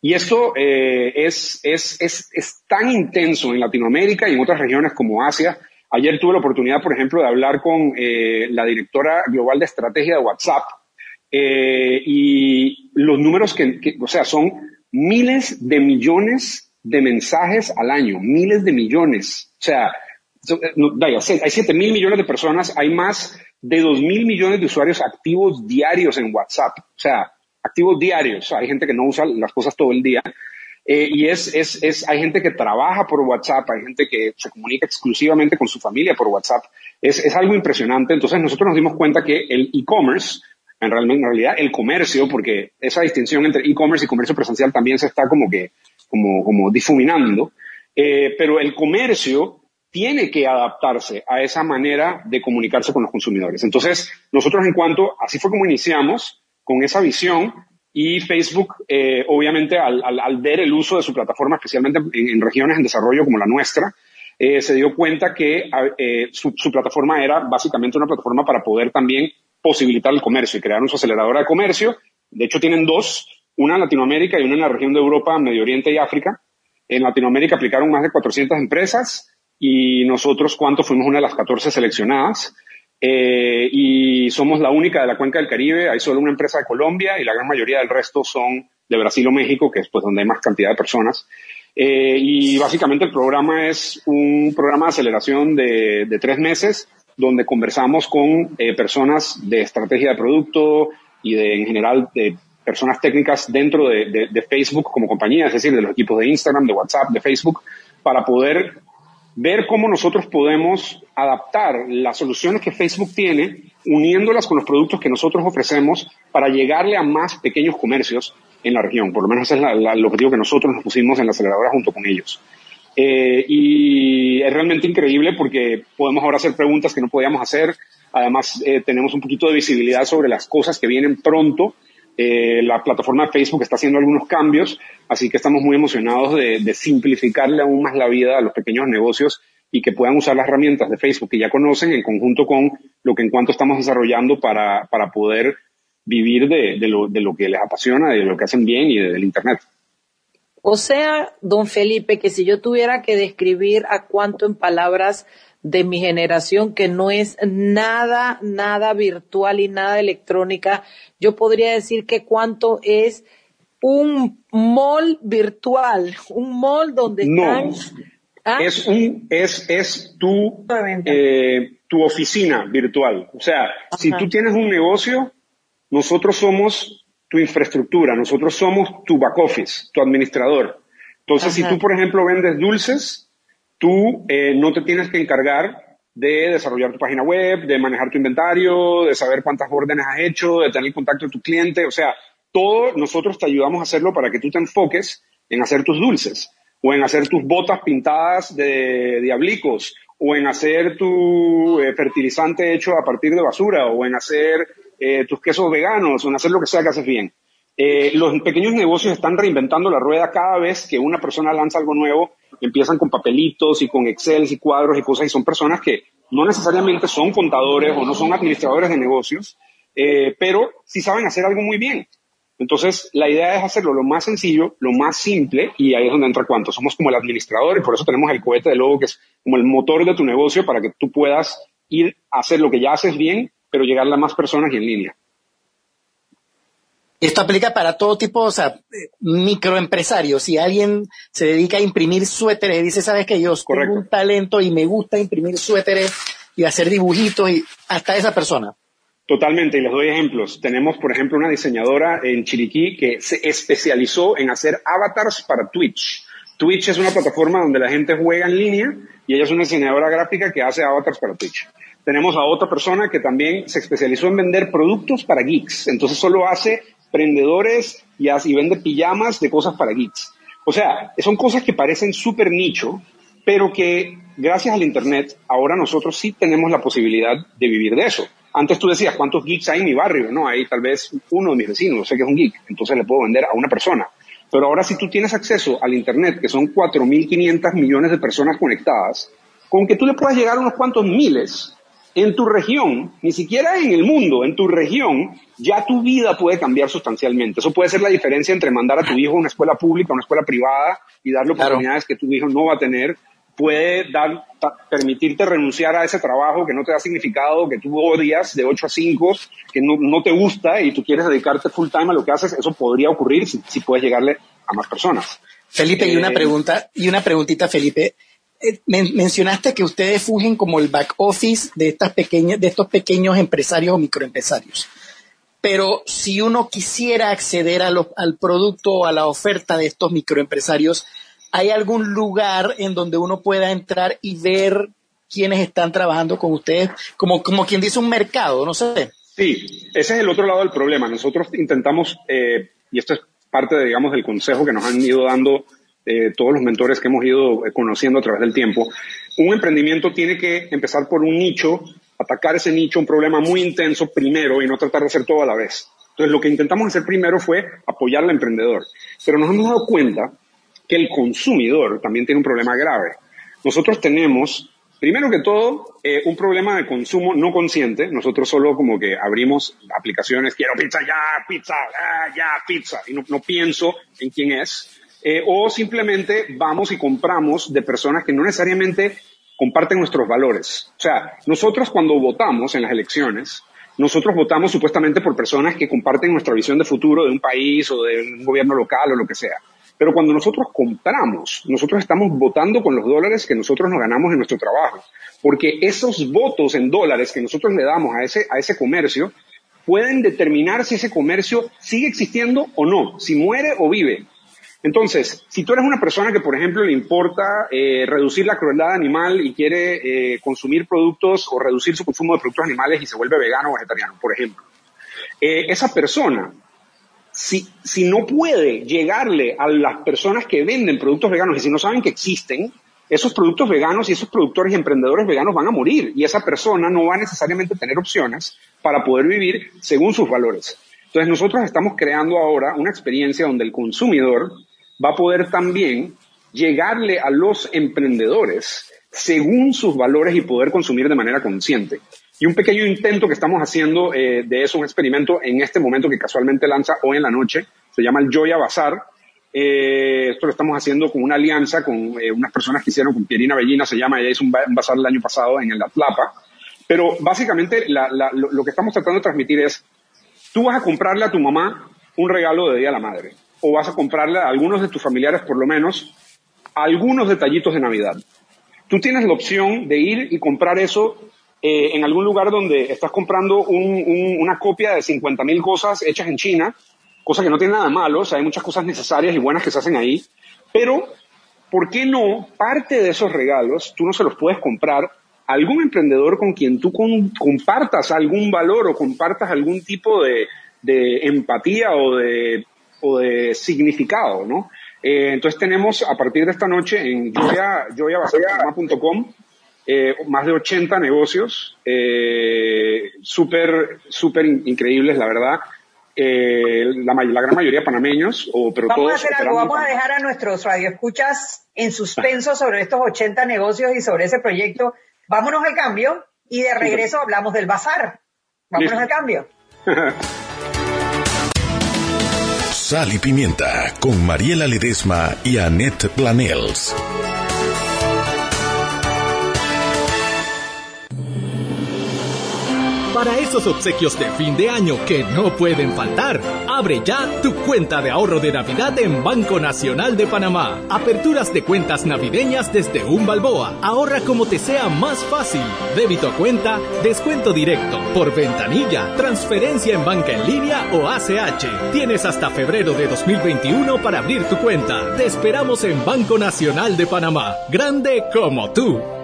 Y esto eh, es, es, es, es tan intenso en Latinoamérica y en otras regiones como Asia Ayer tuve la oportunidad, por ejemplo, de hablar con eh, la directora global de estrategia de WhatsApp eh, y los números que, o sea, son miles de millones de mensajes al año, miles de millones. O sea, vaya, hay 7 mil millones de personas, hay más de 2 mil millones de usuarios activos diarios en WhatsApp. O sea, activos diarios. hay gente que no usa las cosas todo el día. Eh, y es, es, es, hay gente que trabaja por WhatsApp, hay gente que se comunica exclusivamente con su familia por WhatsApp. Es, es algo impresionante. Entonces nosotros nos dimos cuenta que el e-commerce, en, en realidad el comercio, porque esa distinción entre e-commerce y comercio presencial también se está como que, como, como difuminando, eh, pero el comercio tiene que adaptarse a esa manera de comunicarse con los consumidores. Entonces, nosotros en cuanto, así fue como iniciamos, con esa visión, y Facebook, eh, obviamente, al, ver el uso de su plataforma, especialmente en, regiones en desarrollo como la nuestra, eh, se dio cuenta que eh, su, plataforma era básicamente una plataforma para poder también posibilitar el comercio y crear su aceleradora de comercio. De hecho, tienen dos, una en Latinoamérica y una en la región de Europa, Medio Oriente y África. En Latinoamérica aplicaron más de 400 empresas y nosotros, ¿cuánto? Fuimos una de las 14 seleccionadas. Eh, y somos la única de la cuenca del Caribe, hay solo una empresa de Colombia y la gran mayoría del resto son de Brasil o México, que es pues donde hay más cantidad de personas. Eh, y básicamente el programa es un programa de aceleración de, de tres meses, donde conversamos con eh, personas de estrategia de producto y de, en general, de personas técnicas dentro de, de, de Facebook como compañía, es decir, de los equipos de Instagram, de WhatsApp, de Facebook, para poder ver cómo nosotros podemos adaptar las soluciones que Facebook tiene, uniéndolas con los productos que nosotros ofrecemos para llegarle a más pequeños comercios en la región. Por lo menos ese es el objetivo que nosotros nos pusimos en la aceleradora junto con ellos. Eh, y es realmente increíble porque podemos ahora hacer preguntas que no podíamos hacer. Además, eh, tenemos un poquito de visibilidad sobre las cosas que vienen pronto eh, la plataforma de Facebook está haciendo algunos cambios, así que estamos muy emocionados de, simplificarle aún más la vida a los pequeños negocios y que puedan usar las herramientas de Facebook que ya conocen en conjunto con lo que en cuanto estamos desarrollando para, para poder vivir de, lo, de, lo, que les apasiona, de lo que hacen bien y del Internet. O sea, don Felipe, que si yo tuviera que describir a cuánto en palabras de mi generación que no es nada, nada virtual y nada electrónica, yo podría decir que cuánto es un mall virtual, un mall donde no. están... ¿Ah? Es un, es, es tu, eh, tu oficina virtual. O sea, si tú tienes un negocio, nosotros somos tu infraestructura, nosotros somos tu back office, tu administrador. Entonces, si tú, por ejemplo, vendes dulces, tú eh, no te tienes que encargar de desarrollar tu página web, de manejar tu inventario, de saber cuántas órdenes has hecho, de tener contacto con tu cliente. O sea, todo nosotros te ayudamos a hacerlo para que tú te enfoques en hacer tus dulces o en hacer tus botas pintadas de diablicos o en hacer tu eh, fertilizante hecho a partir de basura o en hacer eh, tus quesos veganos o en hacer lo que sea que haces bien. Los pequeños negocios están reinventando la rueda cada vez que una persona lanza algo nuevo, empiezan con papelitos y con Excel y cuadros y cosas y son personas que no necesariamente son contadores o no son administradores de negocios, pero sí saben hacer algo muy bien. Entonces, la idea es hacerlo lo más sencillo, lo más simple, y ahí es donde entra cuánto. Somos como el administrador y por eso tenemos el cohete de logo que es como el motor de tu negocio para que tú puedas ir a hacer lo que ya haces bien, pero llegarle a más personas y en línea. Esto aplica para todo tipo, o sea, microempresarios. Si alguien se dedica a imprimir suéteres dice, sabes que yo tengo un talento y me gusta imprimir suéteres y hacer dibujitos y hasta esa persona. Totalmente, y les doy ejemplos. Tenemos, por ejemplo, una diseñadora en Chiriquí que se especializó en hacer avatars para Twitch. Twitch es una plataforma donde la gente juega en línea y ella es una diseñadora gráfica que hace avatars para Twitch. Tenemos a otra persona que también se especializó en vender productos para geeks. Entonces solo hace prendedores y, y vende pijamas de cosas para geeks. O sea, son cosas que parecen súper nicho, pero que gracias al Internet ahora nosotros sí tenemos la posibilidad de vivir de eso. Antes tú decías, ¿cuántos geeks hay en mi barrio? No, hay tal vez uno de mis vecinos, sé que es un geek, entonces le puedo vender a una persona. Pero ahora si tú tienes acceso al Internet, que son 4.500 millones de personas conectadas, con que tú le puedas llegar a unos cuantos miles en tu región, ni siquiera en el mundo, en tu región, ya tu vida puede cambiar sustancialmente. Eso puede ser la diferencia entre mandar a tu hijo a una escuela pública, a una escuela privada y darle oportunidades que tu hijo no va a tener puede dar, permitirte renunciar a ese trabajo que no te da significado, que tú odias de 8 a 5, que no, no te gusta y tú quieres dedicarte full time a lo que haces, eso podría ocurrir si, si puedes llegarle a más personas. Felipe, y una eh, pregunta, y una preguntita, Felipe. Eh, mencionaste que ustedes fungen como el back office de estas pequeñas, de estos pequeños empresarios o microempresarios. Pero si uno quisiera acceder a al producto o a la oferta de estos microempresarios, ¿Hay algún lugar en donde uno pueda entrar y ver quiénes están trabajando con ustedes? Como, como quien dice un mercado, no sé. Sí, ese es el otro lado del problema. Nosotros intentamos, eh, y esto es parte, de, digamos, del consejo que nos han ido dando eh, todos los mentores que hemos ido eh, conociendo a través del tiempo. Un emprendimiento tiene que empezar por un nicho, atacar ese nicho, un problema muy intenso primero y no tratar de hacer todo a la vez. Entonces, lo que intentamos hacer primero fue apoyar al emprendedor. Pero nos hemos dado cuenta que el consumidor también tiene un problema grave. Nosotros tenemos, primero que todo, eh, un problema de consumo no consciente. Nosotros solo como que abrimos aplicaciones, quiero pizza ya, pizza, ah, ya, pizza, y no, pienso en quién es. Eh, o simplemente vamos y compramos de personas que no necesariamente comparten nuestros valores. O sea, nosotros cuando votamos en las elecciones, nosotros votamos supuestamente por personas que comparten nuestra visión de futuro de un país o de un gobierno local o lo que sea. Pero cuando nosotros compramos, nosotros estamos votando con los dólares que nosotros nos ganamos en nuestro trabajo. Porque esos votos en dólares que nosotros le damos a ese, a ese comercio pueden determinar si ese comercio sigue existiendo o no, si muere o vive. Entonces, si tú eres una persona que, por ejemplo, le importa eh, reducir la crueldad animal y quiere eh, consumir productos o reducir su consumo de productos animales y se vuelve vegano o vegetariano, por ejemplo, eh, esa persona si, si no puede llegarle a las personas que venden productos veganos y si no saben que existen, esos productos veganos y esos productores y emprendedores veganos van a morir y esa persona no va a necesariamente tener opciones para poder vivir según sus valores. Entonces nosotros estamos creando ahora una experiencia donde el consumidor va a poder también llegarle a los emprendedores según sus valores y poder consumir de manera consciente. Y un pequeño intento que estamos haciendo eh, de eso, un experimento en este momento que casualmente lanza hoy en la noche, se llama el Joya Bazar. Eh, esto lo estamos haciendo con una alianza con eh, unas personas que hicieron con Pierina Bellina, se llama, ella hizo un, bazar el año pasado en La Plapa. Pero básicamente lo, lo que estamos tratando de transmitir es, tú vas a comprarle a tu mamá un regalo de Día a la Madre. O vas a comprarle a algunos de tus familiares por lo menos algunos detallitos de Navidad. Tú tienes la opción de ir y comprar eso eh, en algún lugar donde estás comprando una copia de 50 mil cosas hechas en China, cosa que no tiene nada malo, o sea, hay muchas cosas necesarias y buenas que se hacen ahí, pero ¿por qué no parte de esos regalos tú no se los puedes comprar. A algún emprendedor con quien tú compartas algún valor o compartas algún tipo de, empatía o de, o de significado, ¿no? Eh, entonces tenemos a partir de esta noche en joyabasarpanamá.com eh, más de 80 negocios, eh, súper, súper increíbles, la verdad. Eh, la, la, gran mayoría panameños, o, pero vamos todos a hacer algo, vamos a dejar a nuestros radioescuchas en suspenso sobre estos 80 negocios y sobre ese proyecto. Vámonos al cambio y de regreso hablamos del bazar. Vámonos al cambio. <laughs> Sal y Pimienta con Mariela Ledesma y Annette Planels. Para esos obsequios de fin de año que no pueden faltar, abre ya tu cuenta de ahorro de Navidad en Banco Nacional de Panamá. Aperturas de cuentas navideñas desde un balboa. Ahorra como te sea más fácil. Débito a cuenta, descuento directo, por ventanilla, transferencia en banca en línea o ACH. Tienes hasta febrero de 2021 para abrir tu cuenta. Te esperamos en Banco Nacional de Panamá. Grande como tú.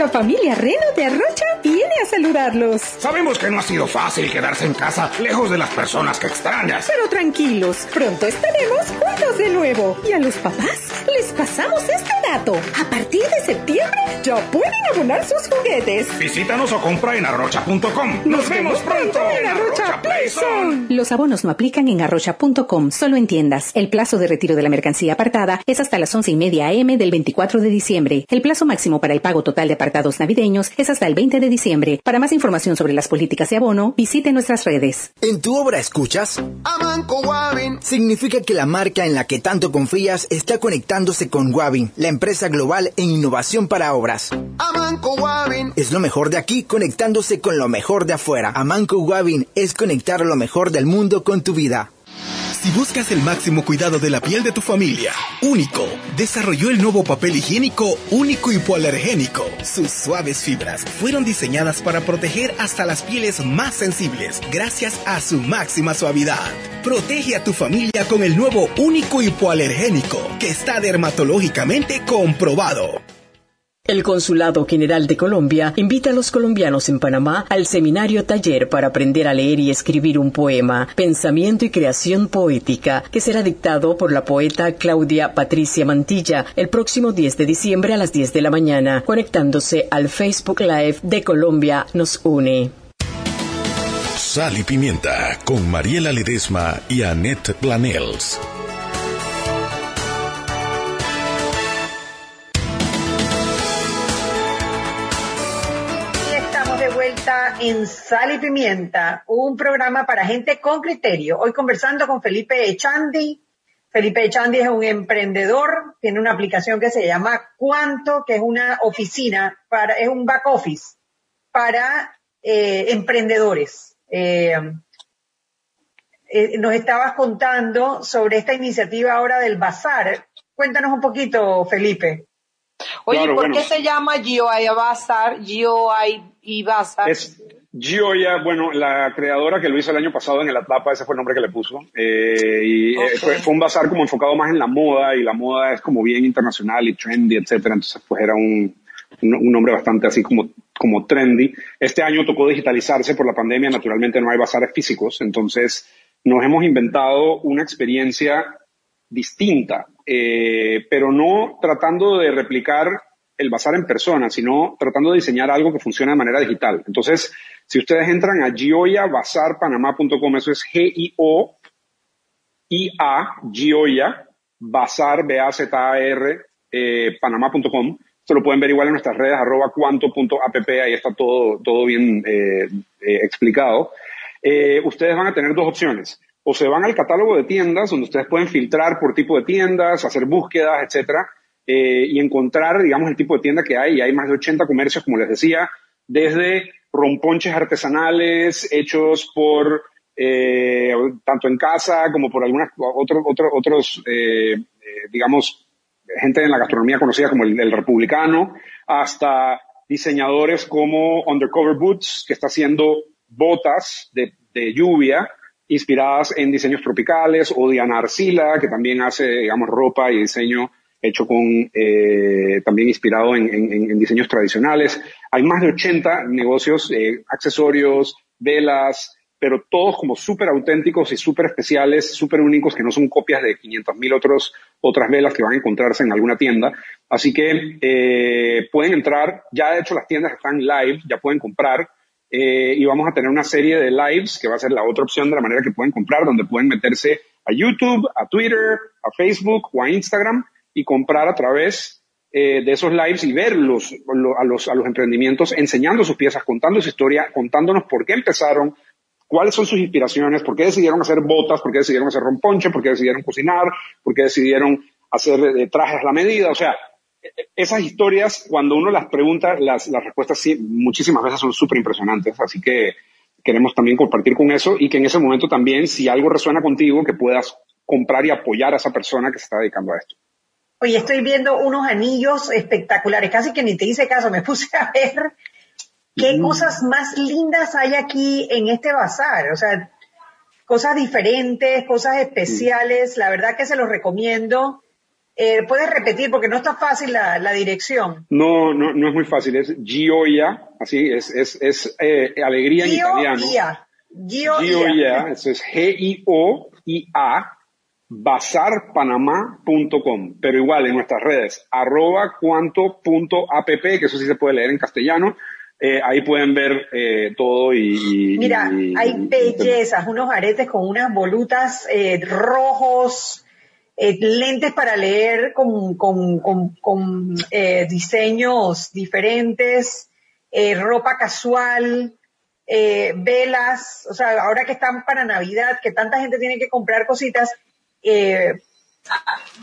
La familia Reno de Arrocha viene a saludarlos. Sabemos que no ha sido fácil quedarse en casa lejos de las personas que extrañas. Pero tranquilos, pronto estaremos juntos de nuevo. Y a los papás les pasamos este dato. A partir de septiembre ya pueden abonar sus juguetes. Visítanos o compra en arrocha.com. Nos, vemos pronto en Arrocha Playzone. Los abonos no aplican en arrocha.com, solo en tiendas. El plazo de retiro de la mercancía apartada es hasta las once y media am del 24 de diciembre. El plazo máximo para el pago total de apartado navideños es hasta el 20 de diciembre. Para más información sobre las políticas de abono, visite nuestras redes. ¿En tu obra escuchas? Amanco Wabin. Significa que la marca en la que tanto confías está conectándose con Wabin, la empresa global en innovación para obras. Amanco Wabin. Es lo mejor de aquí conectándose con lo mejor de afuera. Amanco Wabin es conectar lo mejor del mundo con tu vida. Si buscas el máximo cuidado de la piel de tu familia, Único desarrolló el nuevo papel higiénico Único hipoalergénico. Sus suaves fibras fueron diseñadas para proteger hasta las pieles más sensibles gracias a su máxima suavidad. Protege a tu familia con el nuevo Único hipoalergénico que está dermatológicamente comprobado. El Consulado General de Colombia invita a los colombianos en Panamá al seminario taller para aprender a leer y escribir un poema, Pensamiento y Creación Poética, que será dictado por la poeta Claudia Patricia Mantilla el próximo 10 de diciembre a las 10 de la mañana, conectándose al Facebook Live de Colombia Nos Une. Sal y Pimienta con Mariela Ledesma y Annette Planels. En Sal y Pimienta, un programa para gente con criterio. Hoy conversando con Felipe Echandi. Felipe Echandi es un emprendedor, tiene una aplicación que se llama Cuanto, que es una oficina, para, es un back office para eh, emprendedores. Eh, eh, nos estabas contando sobre esta iniciativa ahora del bazar. Cuéntanos un poquito, Felipe. Oye, ¿por qué se llama GeoI Bazar, GeoI y Bazar? Es Gioia, bueno, la creadora que lo hizo el año pasado en el Atlapa, ese fue el nombre que le puso. Eh, y eh, fue, un bazar como enfocado más en la moda y la moda es como bien internacional y trendy, etcétera. Entonces, pues era un, un, nombre bastante así como, como trendy. Este año tocó digitalizarse por la pandemia, naturalmente no hay bazares físicos, entonces nos hemos inventado una experiencia distinta, eh, pero no tratando de replicar el bazar en persona, sino tratando de diseñar algo que funcione de manera digital. Entonces, si ustedes entran a gioyabazarpanamá.com, eso es G-I-O-I-A, Gioya, bazar, B-A-Z-A-R, eh, panamá.com. Esto lo pueden ver igual en nuestras redes, arroba cuanto.app, ahí está todo, todo bien eh, explicado. ustedes van a tener dos opciones o se van al catálogo de tiendas donde ustedes pueden filtrar por tipo de tiendas, hacer búsquedas, etcétera, eh, y encontrar, digamos, el tipo de tienda que hay. Y hay más de 80 comercios, como les decía, desde romponches artesanales hechos por eh, tanto en casa como por algunas otros otros eh, digamos gente en la gastronomía conocida como el, republicano hasta diseñadores como Undercover Boots que está haciendo botas de lluvia inspiradas en diseños tropicales o Diana Arcila que también hace digamos ropa y diseño hecho con, eh, también inspirado en, en, en, diseños tradicionales. Hay más de 80 negocios, eh, accesorios, velas, pero todos como súper auténticos y súper especiales, súper únicos, que no son copias de 500 mil otros, otras velas que van a encontrarse en alguna tienda. Así que eh, pueden entrar, ya de hecho las tiendas están live, ya pueden comprar, eh, y vamos a tener una serie de lives que va a ser la otra opción de la manera que pueden comprar, donde pueden meterse a YouTube, a Twitter, a Facebook o a Instagram y comprar a través eh, de esos lives y ver los, a, los, a los emprendimientos enseñando sus piezas, contando su historia, contándonos por qué empezaron, cuáles son sus inspiraciones, por qué decidieron hacer botas, por qué decidieron hacer romponche, por qué decidieron cocinar, por qué decidieron hacer eh, trajes a la medida. O sea, esas historias, cuando uno las pregunta, las, las respuestas sí, muchísimas veces son súper impresionantes. Así que queremos también compartir con eso y que en ese momento también, si algo resuena contigo, que puedas comprar y apoyar a esa persona que se está dedicando a esto. Oye, estoy viendo unos anillos espectaculares, casi que ni te hice caso, me puse a ver qué cosas más lindas hay aquí en este bazar, o sea, cosas diferentes, cosas especiales, la verdad que se los recomiendo. Eh, ¿Puedes repetir? Porque no está fácil la, dirección. No, no, no es muy fácil, es Gioia, así, es, es, es eh, alegría en italiano. Gioia. Gioia, eso es G-I-O-I-A, bazarpanamá.com, pero igual en nuestras redes, arroba cuanto.app, que eso sí se puede leer en castellano, eh, ahí pueden ver eh, todo y, Mira, hay bellezas, unos aretes con unas volutas eh, rojos, lentes para leer con, con, con, con diseños diferentes, ropa casual, velas, o sea, ahora que están para Navidad, que tanta gente tiene que comprar cositas, eh,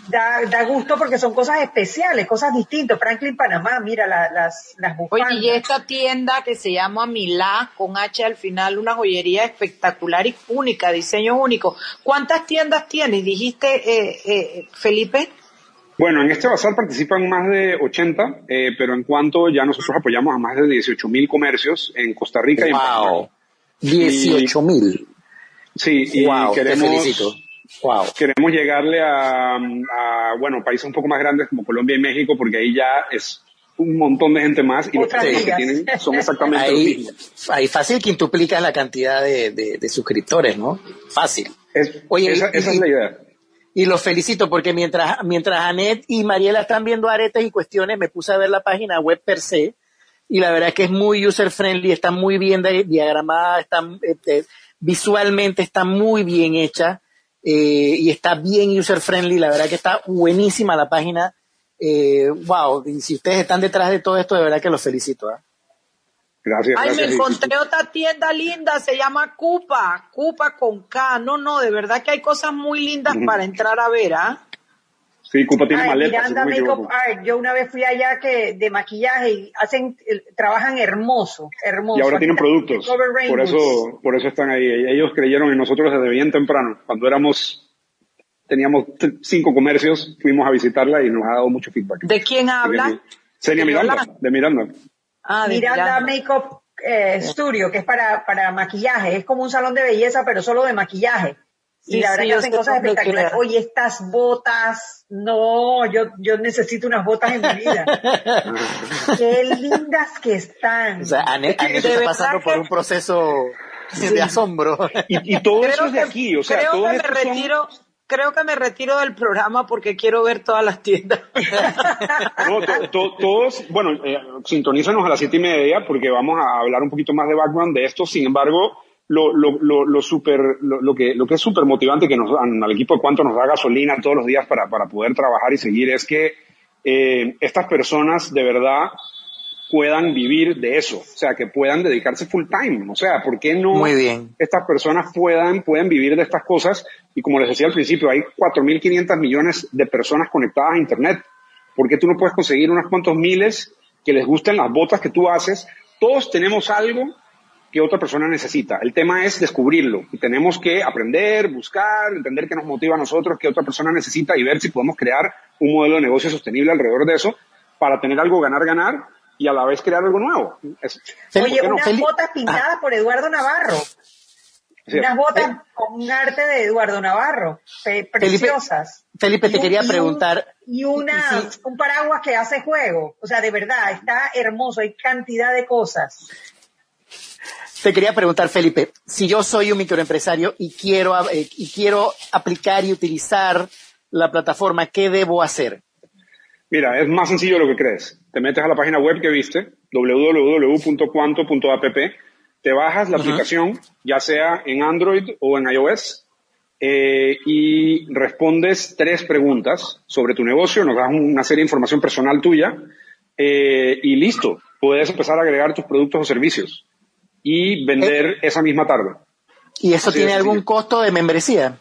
da, da, gusto porque son cosas especiales, cosas distintas. Franklin Panamá, mira las, las bufandas. Oye, y esta tienda que se llama Milá, con H al final, una joyería espectacular y única, diseño único. ¿Cuántas tiendas tienes? Dijiste, eh, eh, Felipe. Bueno, en este bazar participan más de 80, eh, pero en cuanto ya nosotros apoyamos a más de 18 mil comercios en Costa Rica y en Panamá. 18 mil. Sí, y queremos, Wow. Queremos llegarle a, bueno, países un poco más grandes como Colombia y México, porque ahí ya es un montón de gente más y los que tienen son <laughs> exactamente ahí, los mismos. Ahí fácil quintuplica la cantidad de, de, suscriptores, ¿no? Fácil. Oye, esa, es la idea. Y los felicito porque mientras, mientras Anet y Mariela están viendo aretes y cuestiones, me puse a ver la página web per se y la verdad es que es muy user friendly, está muy bien diagramada, está, este, visualmente está muy bien hecha eh, y está bien user friendly, la verdad que está buenísima la página. Eh, wow, y si ustedes están detrás de todo esto, de verdad que los felicito. ¿eh? Gracias. Ay, me encontré otra tienda linda, se llama Cupa, Cupa con K. No, no, de verdad que hay cosas muy lindas para entrar a ver, ¿ah? Sí, Cupa tiene Ay, Miranda Makeup Art. Yo una vez fui allá que de maquillaje y hacen, trabajan hermoso, hermoso. Y ahora tienen productos. Por eso, por eso están ahí. Ellos creyeron en nosotros desde bien temprano. Cuando éramos, teníamos cinco comercios, fuimos a visitarla y nos ha dado mucho feedback. ¿De quién habla? Seria Miranda, de Miranda. Ah, de Miranda, Makeup eh, Studio, que es para, para maquillaje. Es como un salón de belleza, pero solo de maquillaje y la verdad que hacen cosas espectaculares. Oye, estas botas, no, yo, yo necesito unas botas en mi vida. <laughs> Qué lindas que están. O sea, Anet, está pasando por un proceso de asombro. Y, todo eso es de aquí, o sea, creo que me retiro, creo que me retiro del programa porque quiero ver todas las tiendas. no, todos, bueno, eh, sintonízanos a las siete y media porque vamos a hablar un poquito más de background de esto. Sin embargo, lo, lo, lo, lo super, lo, lo, que, lo que es súper motivante que nos dan al equipo de cuánto nos da gasolina todos los días para, para poder trabajar y seguir es que eh, estas personas de verdad puedan vivir de eso, o sea, que puedan dedicarse full time, o sea, ¿por qué no Muy bien. estas personas puedan, pueden vivir de estas cosas? Y como les decía al principio, hay 4.500 millones de personas conectadas a Internet. ¿Por qué tú no puedes conseguir unos cuantos miles que les gusten las botas que tú haces? Todos tenemos algo que otra persona necesita. El tema es descubrirlo y tenemos que aprender, buscar, entender qué nos motiva a nosotros, qué otra persona necesita y ver si podemos crear un modelo de negocio sostenible alrededor de eso para tener algo ganar-ganar y a la vez crear algo nuevo. Oye, unas botas pintadas por Eduardo Navarro. unas botas con un arte de Eduardo Navarro, preciosas. Felipe, te quería preguntar. Y una, un paraguas que hace juego. O sea, de verdad, está hermoso, hay cantidad de cosas. Te quería preguntar, Felipe, si yo soy un microempresario y quiero, eh, y quiero aplicar y utilizar la plataforma, ¿qué debo hacer? Mira, es más sencillo de lo que crees. Te metes a la página web que viste, www.cuanto.app, te bajas la aplicación, ya sea en Android o en iOS, eh, y respondes tres preguntas sobre tu negocio, nos das una serie de información personal tuya, eh, y listo, puedes empezar a agregar tus productos o servicios y vender eh. esa misma tarde. ¿Y eso tiene algún costo de membresía?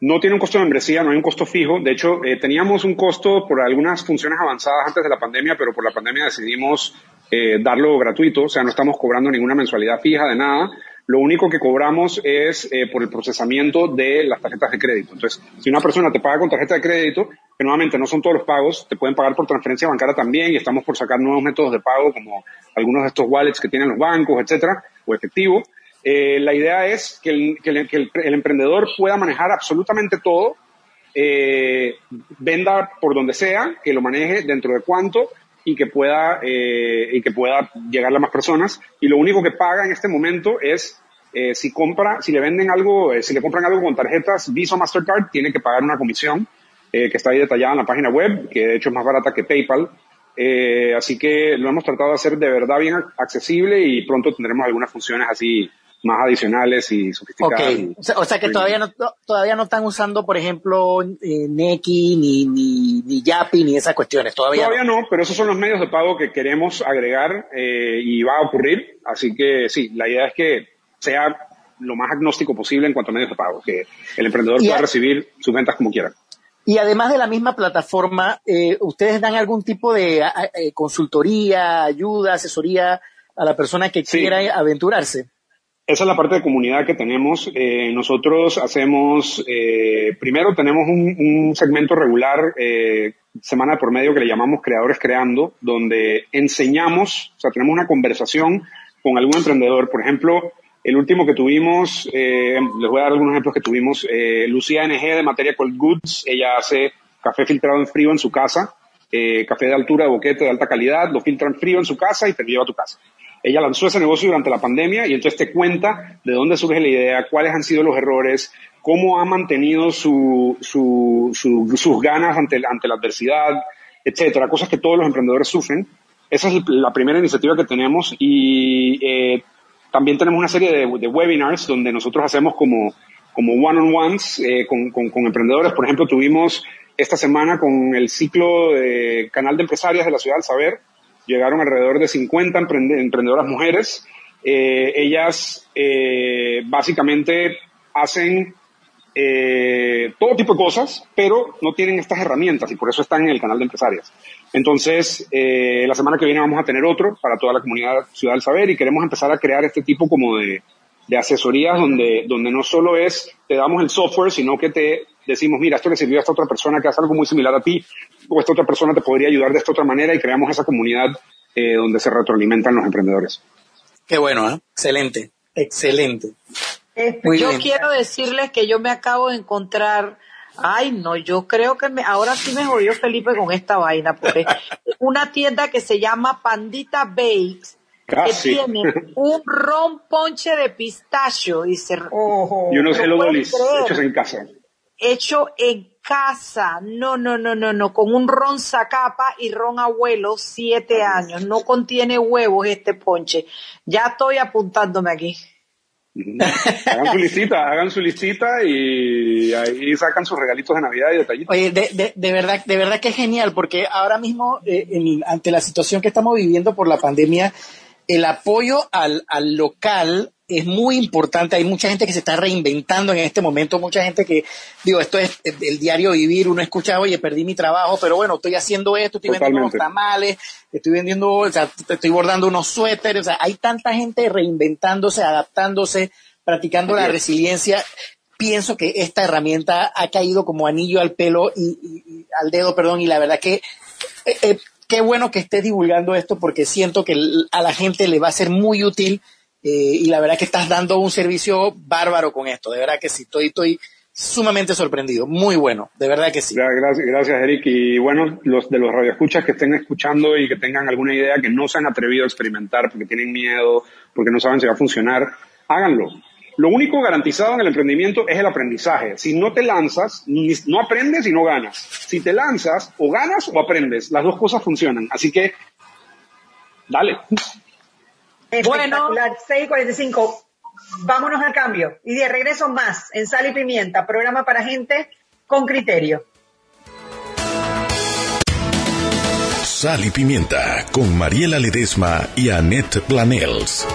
No tiene un costo de membresía, no hay un costo fijo. De hecho, eh, teníamos un costo por algunas funciones avanzadas antes de la pandemia, pero por la pandemia decidimos eh, darlo gratuito. O sea, no estamos cobrando ninguna mensualidad fija de nada. Lo único que cobramos es eh, por el procesamiento de las tarjetas de crédito. Entonces, si una persona te paga con tarjeta de crédito, que nuevamente no son todos los pagos, te pueden pagar por transferencia bancaria también y estamos por sacar nuevos métodos de pago como algunos de estos wallets que tienen los bancos, etcétera, o efectivo. Eh, la idea es que el, emprendedor pueda manejar absolutamente todo, eh, venda por donde sea, que lo maneje dentro de cuánto y que pueda eh, y que pueda llegar a más personas. Y lo único que paga en este momento es si compra, si le venden algo, si le compran algo con tarjetas Visa o Mastercard, tiene que pagar una comisión que está ahí detallada en la página web, que de hecho es más barata que PayPal. así que lo hemos tratado de hacer de verdad bien accesible y pronto tendremos algunas funciones así más adicionales y sofisticadas. O, sea, que todavía no, todavía no están usando, por ejemplo, eh, Neki, ni, ni, ni Yapi, ni esas cuestiones. Todavía, todavía no. pero esos son los medios de pago que queremos agregar eh, y va a ocurrir. Así que sí, la idea es que sea lo más agnóstico posible en cuanto a medios de pago, que el emprendedor pueda recibir sus ventas como quiera. Y además de la misma plataforma, eh, ¿ustedes dan algún tipo de eh, consultoría, ayuda, asesoría a la persona que quiera aventurarse? Esa es la parte de comunidad que tenemos. Eh, nosotros hacemos, eh, primero tenemos un, segmento regular, eh, semana por medio, que le llamamos Creadores Creando, donde enseñamos, o sea, tenemos una conversación con algún emprendedor. Por ejemplo, el último que tuvimos, les voy a dar algunos ejemplos que tuvimos, Lucía NG de Materia Cold Goods, ella hace café filtrado en frío en su casa, café de altura, de boquete de alta calidad, lo filtra en frío en su casa y te lo lleva a tu casa. Ella lanzó ese negocio durante la pandemia y entonces te cuenta de dónde surge la idea, cuáles han sido los errores, cómo ha mantenido su, su, sus ganas ante, ante la adversidad, etcétera, cosas que todos los emprendedores sufren. Esa es la primera iniciativa que tenemos y eh, también tenemos una serie de, webinars donde nosotros hacemos como, como one-on-ones eh, con, con, con, emprendedores. Por ejemplo, tuvimos esta semana con el ciclo de Canal de Empresarias de la Ciudad del Saber, llegaron alrededor de 50 emprendedoras mujeres. Eh, ellas eh, básicamente hacen eh, todo tipo de cosas, pero no tienen estas herramientas y por eso están en el canal de empresarias. Entonces, la semana que viene vamos a tener otro para toda la comunidad Ciudad del Saber y queremos empezar a crear este tipo como de, de asesorías donde, donde no solo es te damos el software, sino que te decimos, mira, esto le sirvió a esta otra persona que hace algo muy similar a ti, o esta otra persona te podría ayudar de esta otra manera y creamos esa comunidad eh, donde se retroalimentan los emprendedores. Qué bueno, ¿eh? excelente, excelente. Eh, yo quiero decirles que yo me acabo de encontrar, ay no, yo creo que me, ahora sí me jodió Felipe con esta vaina, porque <laughs> una tienda que se llama Pandita Bakes, que tiene <laughs> un ron ponche de pistacho y, se, y unos hello hechos en casa hecho en casa, no, no, no, no, no, con un ron zacapa y ron abuelo, siete años, no contiene huevos este ponche. Ya estoy apuntándome aquí. <laughs> hagan su listita, hagan su listita y ahí sacan sus regalitos de Navidad y detallitos. Oye, de, de, verdad, de verdad que es genial, porque ahora mismo, eh, ante la situación que estamos viviendo por la pandemia, el apoyo al, al local es muy importante. Hay mucha gente que se está reinventando en este momento, mucha gente que, digo, esto es el diario vivir, uno escucha, oye, perdí mi trabajo, pero bueno, estoy haciendo esto, estoy vendiendo unos tamales, estoy vendiendo, o sea, estoy bordando unos suéteres, o sea, hay tanta gente reinventándose, adaptándose, practicando la resiliencia. Pienso que esta herramienta ha caído como anillo al pelo y, al dedo, perdón, y la verdad que eh, eh, qué bueno que esté divulgando esto porque siento que a la gente le va a ser muy útil eh, y la verdad que estás dando un servicio bárbaro con esto. De verdad que sí, estoy, estoy sumamente sorprendido. Muy bueno, de verdad que sí. Gracias, gracias Eric. Y bueno, los de los radioescuchas que estén escuchando y que tengan alguna idea que no se han atrevido a experimentar porque tienen miedo, porque no saben si va a funcionar, háganlo. Lo único garantizado en el emprendimiento es el aprendizaje. Si no te lanzas, no aprendes y no ganas. Si te lanzas, o ganas o aprendes. Las dos cosas funcionan. Así que, dale. Bueno, 6.45. Vámonos al cambio. Y de regreso más en Sal y Pimienta, programa para gente con criterio. Sal y Pimienta con Mariela Ledesma y Annette Planels.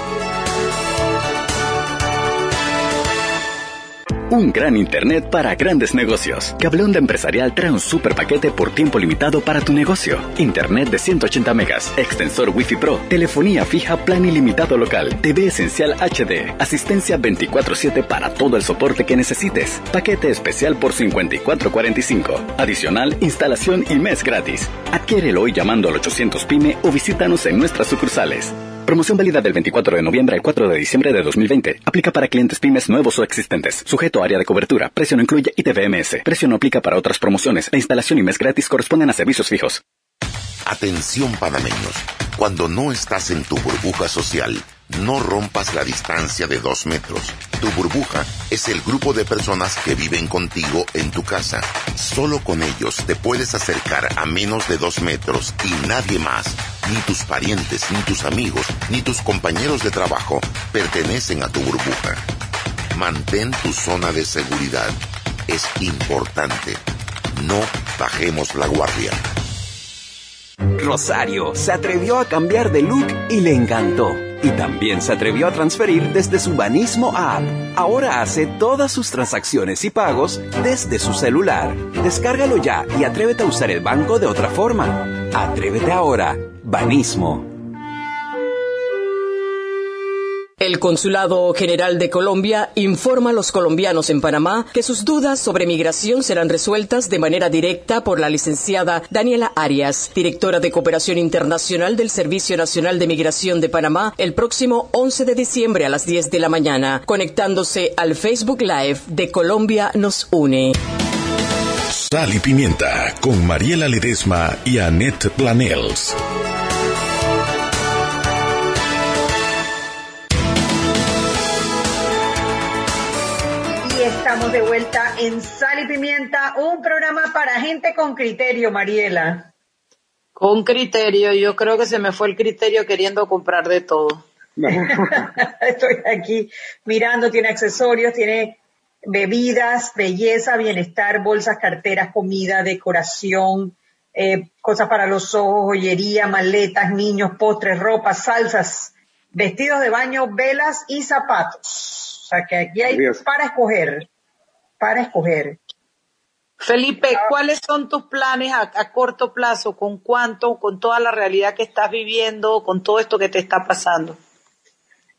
Un gran Internet para grandes negocios. Cablón Empresarial trae un super paquete por tiempo limitado para tu negocio. Internet de 180 megas, extensor Wi-Fi Pro, telefonía fija, plan ilimitado local, TV esencial HD, asistencia 24/7 para todo el soporte que necesites. Paquete especial por 54.45. Adicional, instalación y mes gratis. Adquiérelo hoy llamando al 800 PYME o visítanos en nuestras sucursales. Promoción válida del 24 de noviembre al 4 de diciembre de 2020. Aplica para clientes pymes nuevos o existentes. Sujeto a área de cobertura. Precio no incluye ITVMS. Precio no aplica para otras promociones. La instalación y mes gratis corresponden a servicios fijos. Atención panameños. Cuando no estás en tu burbuja social, no rompas la distancia de dos metros. Tu burbuja es el grupo de personas que viven contigo en tu casa. Solo con ellos te puedes acercar a menos de dos metros y nadie más, ni tus parientes, ni tus amigos, ni tus compañeros de trabajo pertenecen a tu burbuja. Mantén tu zona de seguridad. Es importante. No bajemos la guardia. Rosario se atrevió a cambiar de look y le encantó. Y también se atrevió a transferir desde su Banismo app. Ahora hace todas sus transacciones y pagos desde su celular. Descárgalo ya y atrévete a usar el banco de otra forma. Atrévete ahora. Banismo. El Consulado General de Colombia informa a los colombianos en Panamá que sus dudas sobre migración serán resueltas de manera directa por la licenciada Daniela Arias, directora de Cooperación Internacional del Servicio Nacional de Migración de Panamá, el próximo 11 de diciembre a las 10 de la mañana, conectándose al Facebook Live de Colombia nos une. Sal y Pimienta con Mariela Ledesma y Annette Planels. De vuelta en Sal y Pimienta, un programa para gente con criterio, Mariela. Con criterio, yo creo que se me fue el criterio queriendo comprar de todo. <laughs> Estoy aquí mirando, tiene accesorios, tiene bebidas, belleza, bienestar, bolsas, carteras, comida, decoración, eh, cosas para los ojos, joyería, maletas, niños, postres, ropa, salsas, vestidos de baño, velas y zapatos sea que aquí hay para escoger, para escoger. Felipe, ah. ¿cuáles son tus planes a, corto plazo? ¿Con cuánto? ¿Con toda la realidad que estás viviendo? ¿Con todo esto que te está pasando?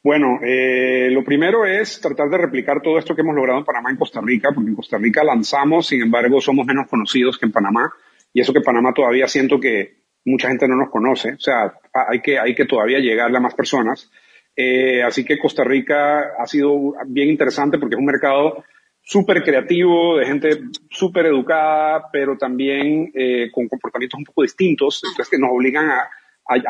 Bueno, eh, lo primero es tratar de replicar todo esto que hemos logrado en Panamá en Costa Rica, porque en Costa Rica lanzamos, sin embargo, somos menos conocidos que en Panamá, y eso que Panamá todavía siento que mucha gente no nos conoce, o sea, hay que, hay que todavía llegarle a más personas. Eh, así que Costa Rica ha sido bien interesante porque es un mercado súper creativo, de gente súper educada, pero también eh, con comportamientos un poco distintos, entonces que nos obligan a,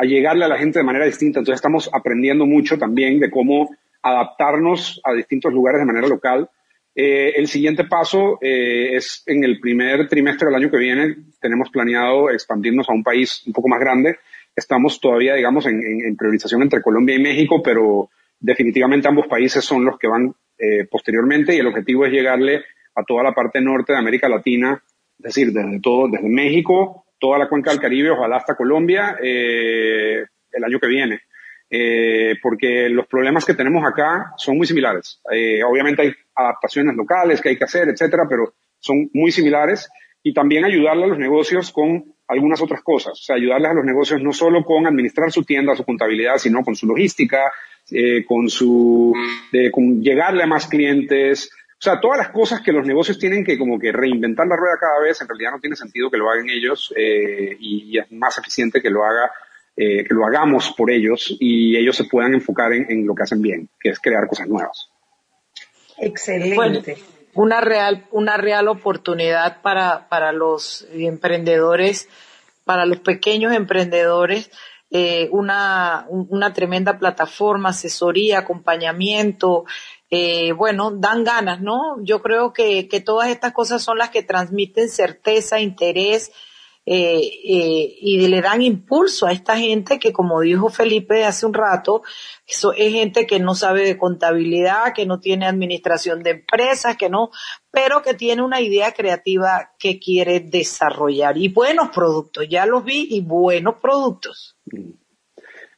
llegarle a la gente de manera distinta. Entonces estamos aprendiendo mucho también de cómo adaptarnos a distintos lugares de manera local. Eh, el siguiente paso es en el primer trimestre del año que viene, tenemos planeado expandirnos a un país un poco más grande Estamos todavía, digamos, en, priorización entre Colombia y México, pero definitivamente ambos países son los que van eh, posteriormente y el objetivo es llegarle a toda la parte norte de América Latina, es decir, desde todo, desde México, toda la cuenca del Caribe, ojalá hasta Colombia, eh, el año que viene. eh, porque los problemas que tenemos acá son muy similares. Eh, obviamente hay adaptaciones locales que hay que hacer, etcétera, pero son muy similares y también ayudarle a los negocios con algunas otras cosas. O sea, ayudarles a los negocios no solo con administrar su tienda, su contabilidad, sino con su logística, eh, con su, de, con llegarle a más clientes. O sea, todas las cosas que los negocios tienen que como que reinventar la rueda cada vez, en realidad no tiene sentido que lo hagan ellos eh, y, y, es más eficiente que lo haga eh, que lo hagamos por ellos y ellos se puedan enfocar en, en, lo que hacen bien, que es crear cosas nuevas. Excelente. Bueno, una real, una real oportunidad para, para los emprendedores, para los pequeños emprendedores, eh, una, una tremenda plataforma, asesoría, acompañamiento, eh, bueno, dan ganas, ¿no? Yo creo que, que todas estas cosas son las que transmiten certeza, interés, eh, eh, y le dan impulso a esta gente que, como dijo Felipe hace un rato, eso es gente que no sabe de contabilidad, que no tiene administración de empresas, que no, pero que tiene una idea creativa que quiere desarrollar y buenos productos. Ya los vi y buenos productos.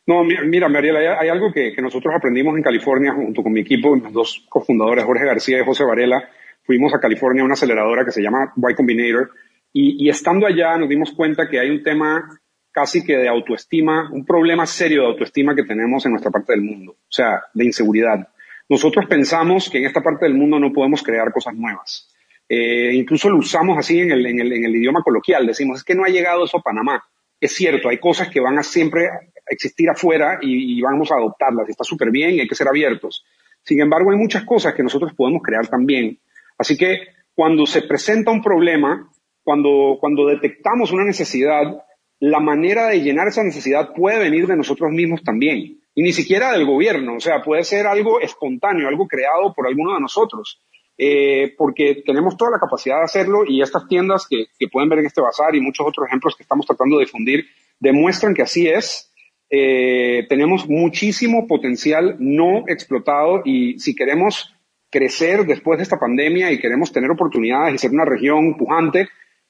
No, mira, Mariela, hay, algo que, nosotros aprendimos en California junto con mi equipo, los dos cofundadores, Jorge García y José Varela, fuimos a California a una aceleradora que se llama Y Combinator, y, estando allá nos dimos cuenta que hay un tema casi que de autoestima, un problema serio de autoestima que tenemos en nuestra parte del mundo, o sea, de inseguridad. Nosotros pensamos que en esta parte del mundo no podemos crear cosas nuevas. Eh, incluso lo usamos así en el, en, el, en el idioma coloquial, decimos, es que no ha llegado eso a Panamá. Es cierto, hay cosas que van a siempre existir afuera y, y vamos a adoptarlas, está súper bien y hay que ser abiertos. Sin embargo, hay muchas cosas que nosotros podemos crear también. Así que cuando se presenta un problema, cuando, cuando detectamos una necesidad, la manera de llenar esa necesidad puede venir de nosotros mismos también. Y ni siquiera del gobierno, o sea, puede ser algo espontáneo, algo creado por alguno de nosotros. Eh, porque tenemos toda la capacidad de hacerlo y estas tiendas que, que, pueden ver en este bazar y muchos otros ejemplos que estamos tratando de difundir demuestran que así es. Eh, tenemos muchísimo potencial no explotado y si queremos crecer después de esta pandemia y queremos tener oportunidades y ser una región pujante,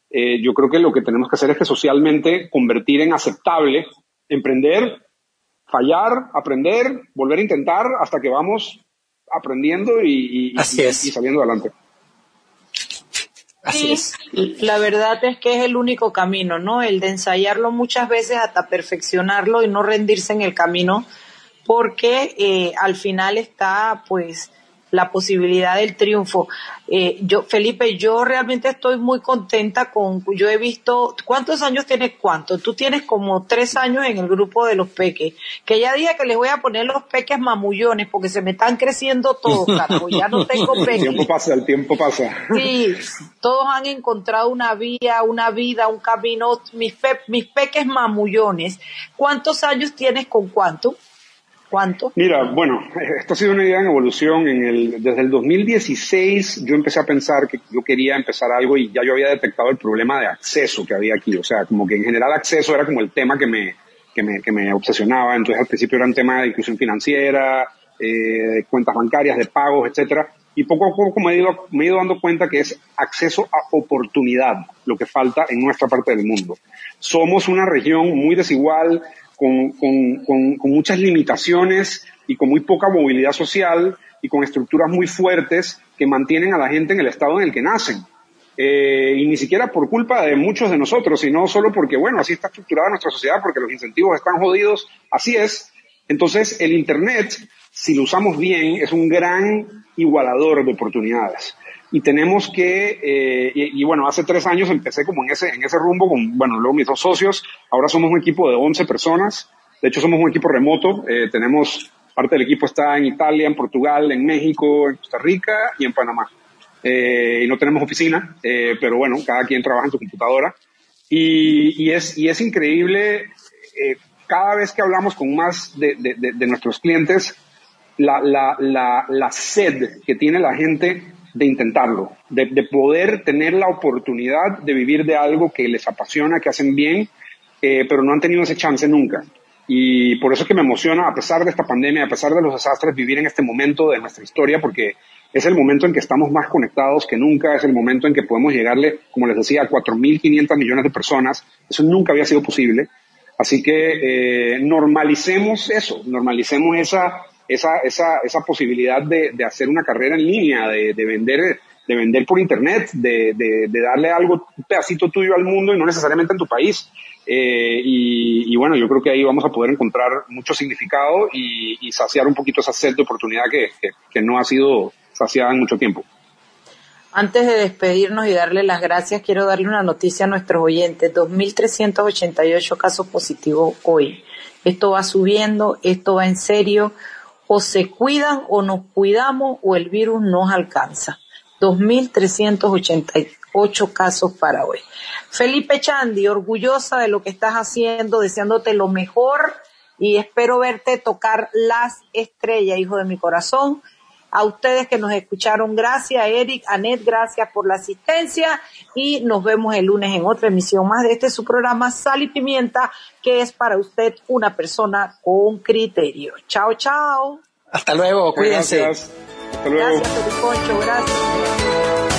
eh, yo creo que lo que tenemos que hacer es que socialmente convertir en aceptable, emprender, fallar, aprender, volver a intentar hasta que vamos aprendiendo y, y, y, y saliendo adelante. Así es. La verdad es que es el único camino, ¿no? El de ensayarlo muchas veces hasta perfeccionarlo y no rendirse en el camino, porque eh, al final está, pues, la posibilidad del triunfo. Eh, yo, Felipe, yo realmente estoy muy contenta con, yo he visto, ¿cuántos años tienes cuánto? Tú tienes como tres años en el grupo de los peques, que ya dije que les voy a poner los peques mamullones porque se me están creciendo todos, <laughs> carajo, ya no tengo peques. El tiempo pasa, el tiempo pasa. Sí, todos han encontrado una vía, una vida, un camino, mis, pe mis peques mamullones. ¿Cuántos años tienes con cuánto? ¿Cuánto? Mira, bueno, <laughs> esto ha sido una idea en evolución. En el, desde el 2016 yo empecé a pensar que yo quería empezar algo y ya yo había detectado el problema de acceso que había aquí. O sea, como que en general acceso era como el tema que me, obsesionaba. Entonces al principio era un tema de inclusión financiera, eh, cuentas bancarias, de pagos, etcétera. Y poco a poco me he, ido, me he ido dando cuenta que es acceso a oportunidad lo que falta en nuestra parte del mundo. Somos una región muy desigual, con, muchas limitaciones y con muy poca movilidad social y con estructuras muy fuertes que mantienen a la gente en el estado en el que nacen. Eh, y ni siquiera por culpa de muchos de nosotros, sino solo porque, bueno, así está estructurada nuestra sociedad, porque los incentivos están jodidos, así es. Entonces, el Internet, si lo usamos bien, es un gran igualador de oportunidades y tenemos que, eh, y, bueno, hace tres años empecé como en ese, en ese rumbo con, bueno, luego mis dos socios, ahora somos un equipo de 11 personas, de hecho somos un equipo remoto, eh, tenemos, parte del equipo está en Italia, en Portugal, en México, en Costa Rica y en Panamá. Eh, y no tenemos oficina, pero bueno, cada quien trabaja en su computadora. Y, y es, y es increíble, cada vez que hablamos con más de, de, de, de nuestros clientes, la, la, la, la sed que tiene la gente de intentarlo, de, de, poder tener la oportunidad de vivir de algo que les apasiona, que hacen bien, eh, pero no han tenido ese chance nunca. Y por eso es que me emociona, a pesar de esta pandemia, a pesar de los desastres, vivir en este momento de nuestra historia, porque es el momento en que estamos más conectados que nunca, es el momento en que podemos llegarle, como les decía, a 4.500 millones de personas. Eso nunca había sido posible. Así que eh, normalicemos eso, normalicemos esa, esa, esa, esa posibilidad de, de, hacer una carrera en línea, de, de vender de vender por internet, de, de, darle algo, un pedacito tuyo al mundo y no necesariamente en tu país. Eh, y, y, bueno, yo creo que ahí vamos a poder encontrar mucho significado y, y saciar un poquito esa sed de oportunidad que, que, que no ha sido saciada en mucho tiempo. Antes de despedirnos y darle las gracias, quiero darle una noticia a nuestros oyentes. 2.388 casos positivos hoy. Esto va subiendo, esto va en serio. O se cuidan o nos cuidamos o el virus nos alcanza. 2.388 casos para hoy. Felipe Chandi, orgullosa de lo que estás haciendo, deseándote lo mejor y espero verte tocar las estrellas, hijo de mi corazón. A ustedes que nos escucharon, gracias Eric, Anet, gracias por la asistencia y nos vemos el lunes en otra emisión más de este su programa Sal y Pimienta, que es para usted una persona con criterio. Chao, chao. Hasta luego, cuídense. Gracias. Hasta luego. Gracias, gracias.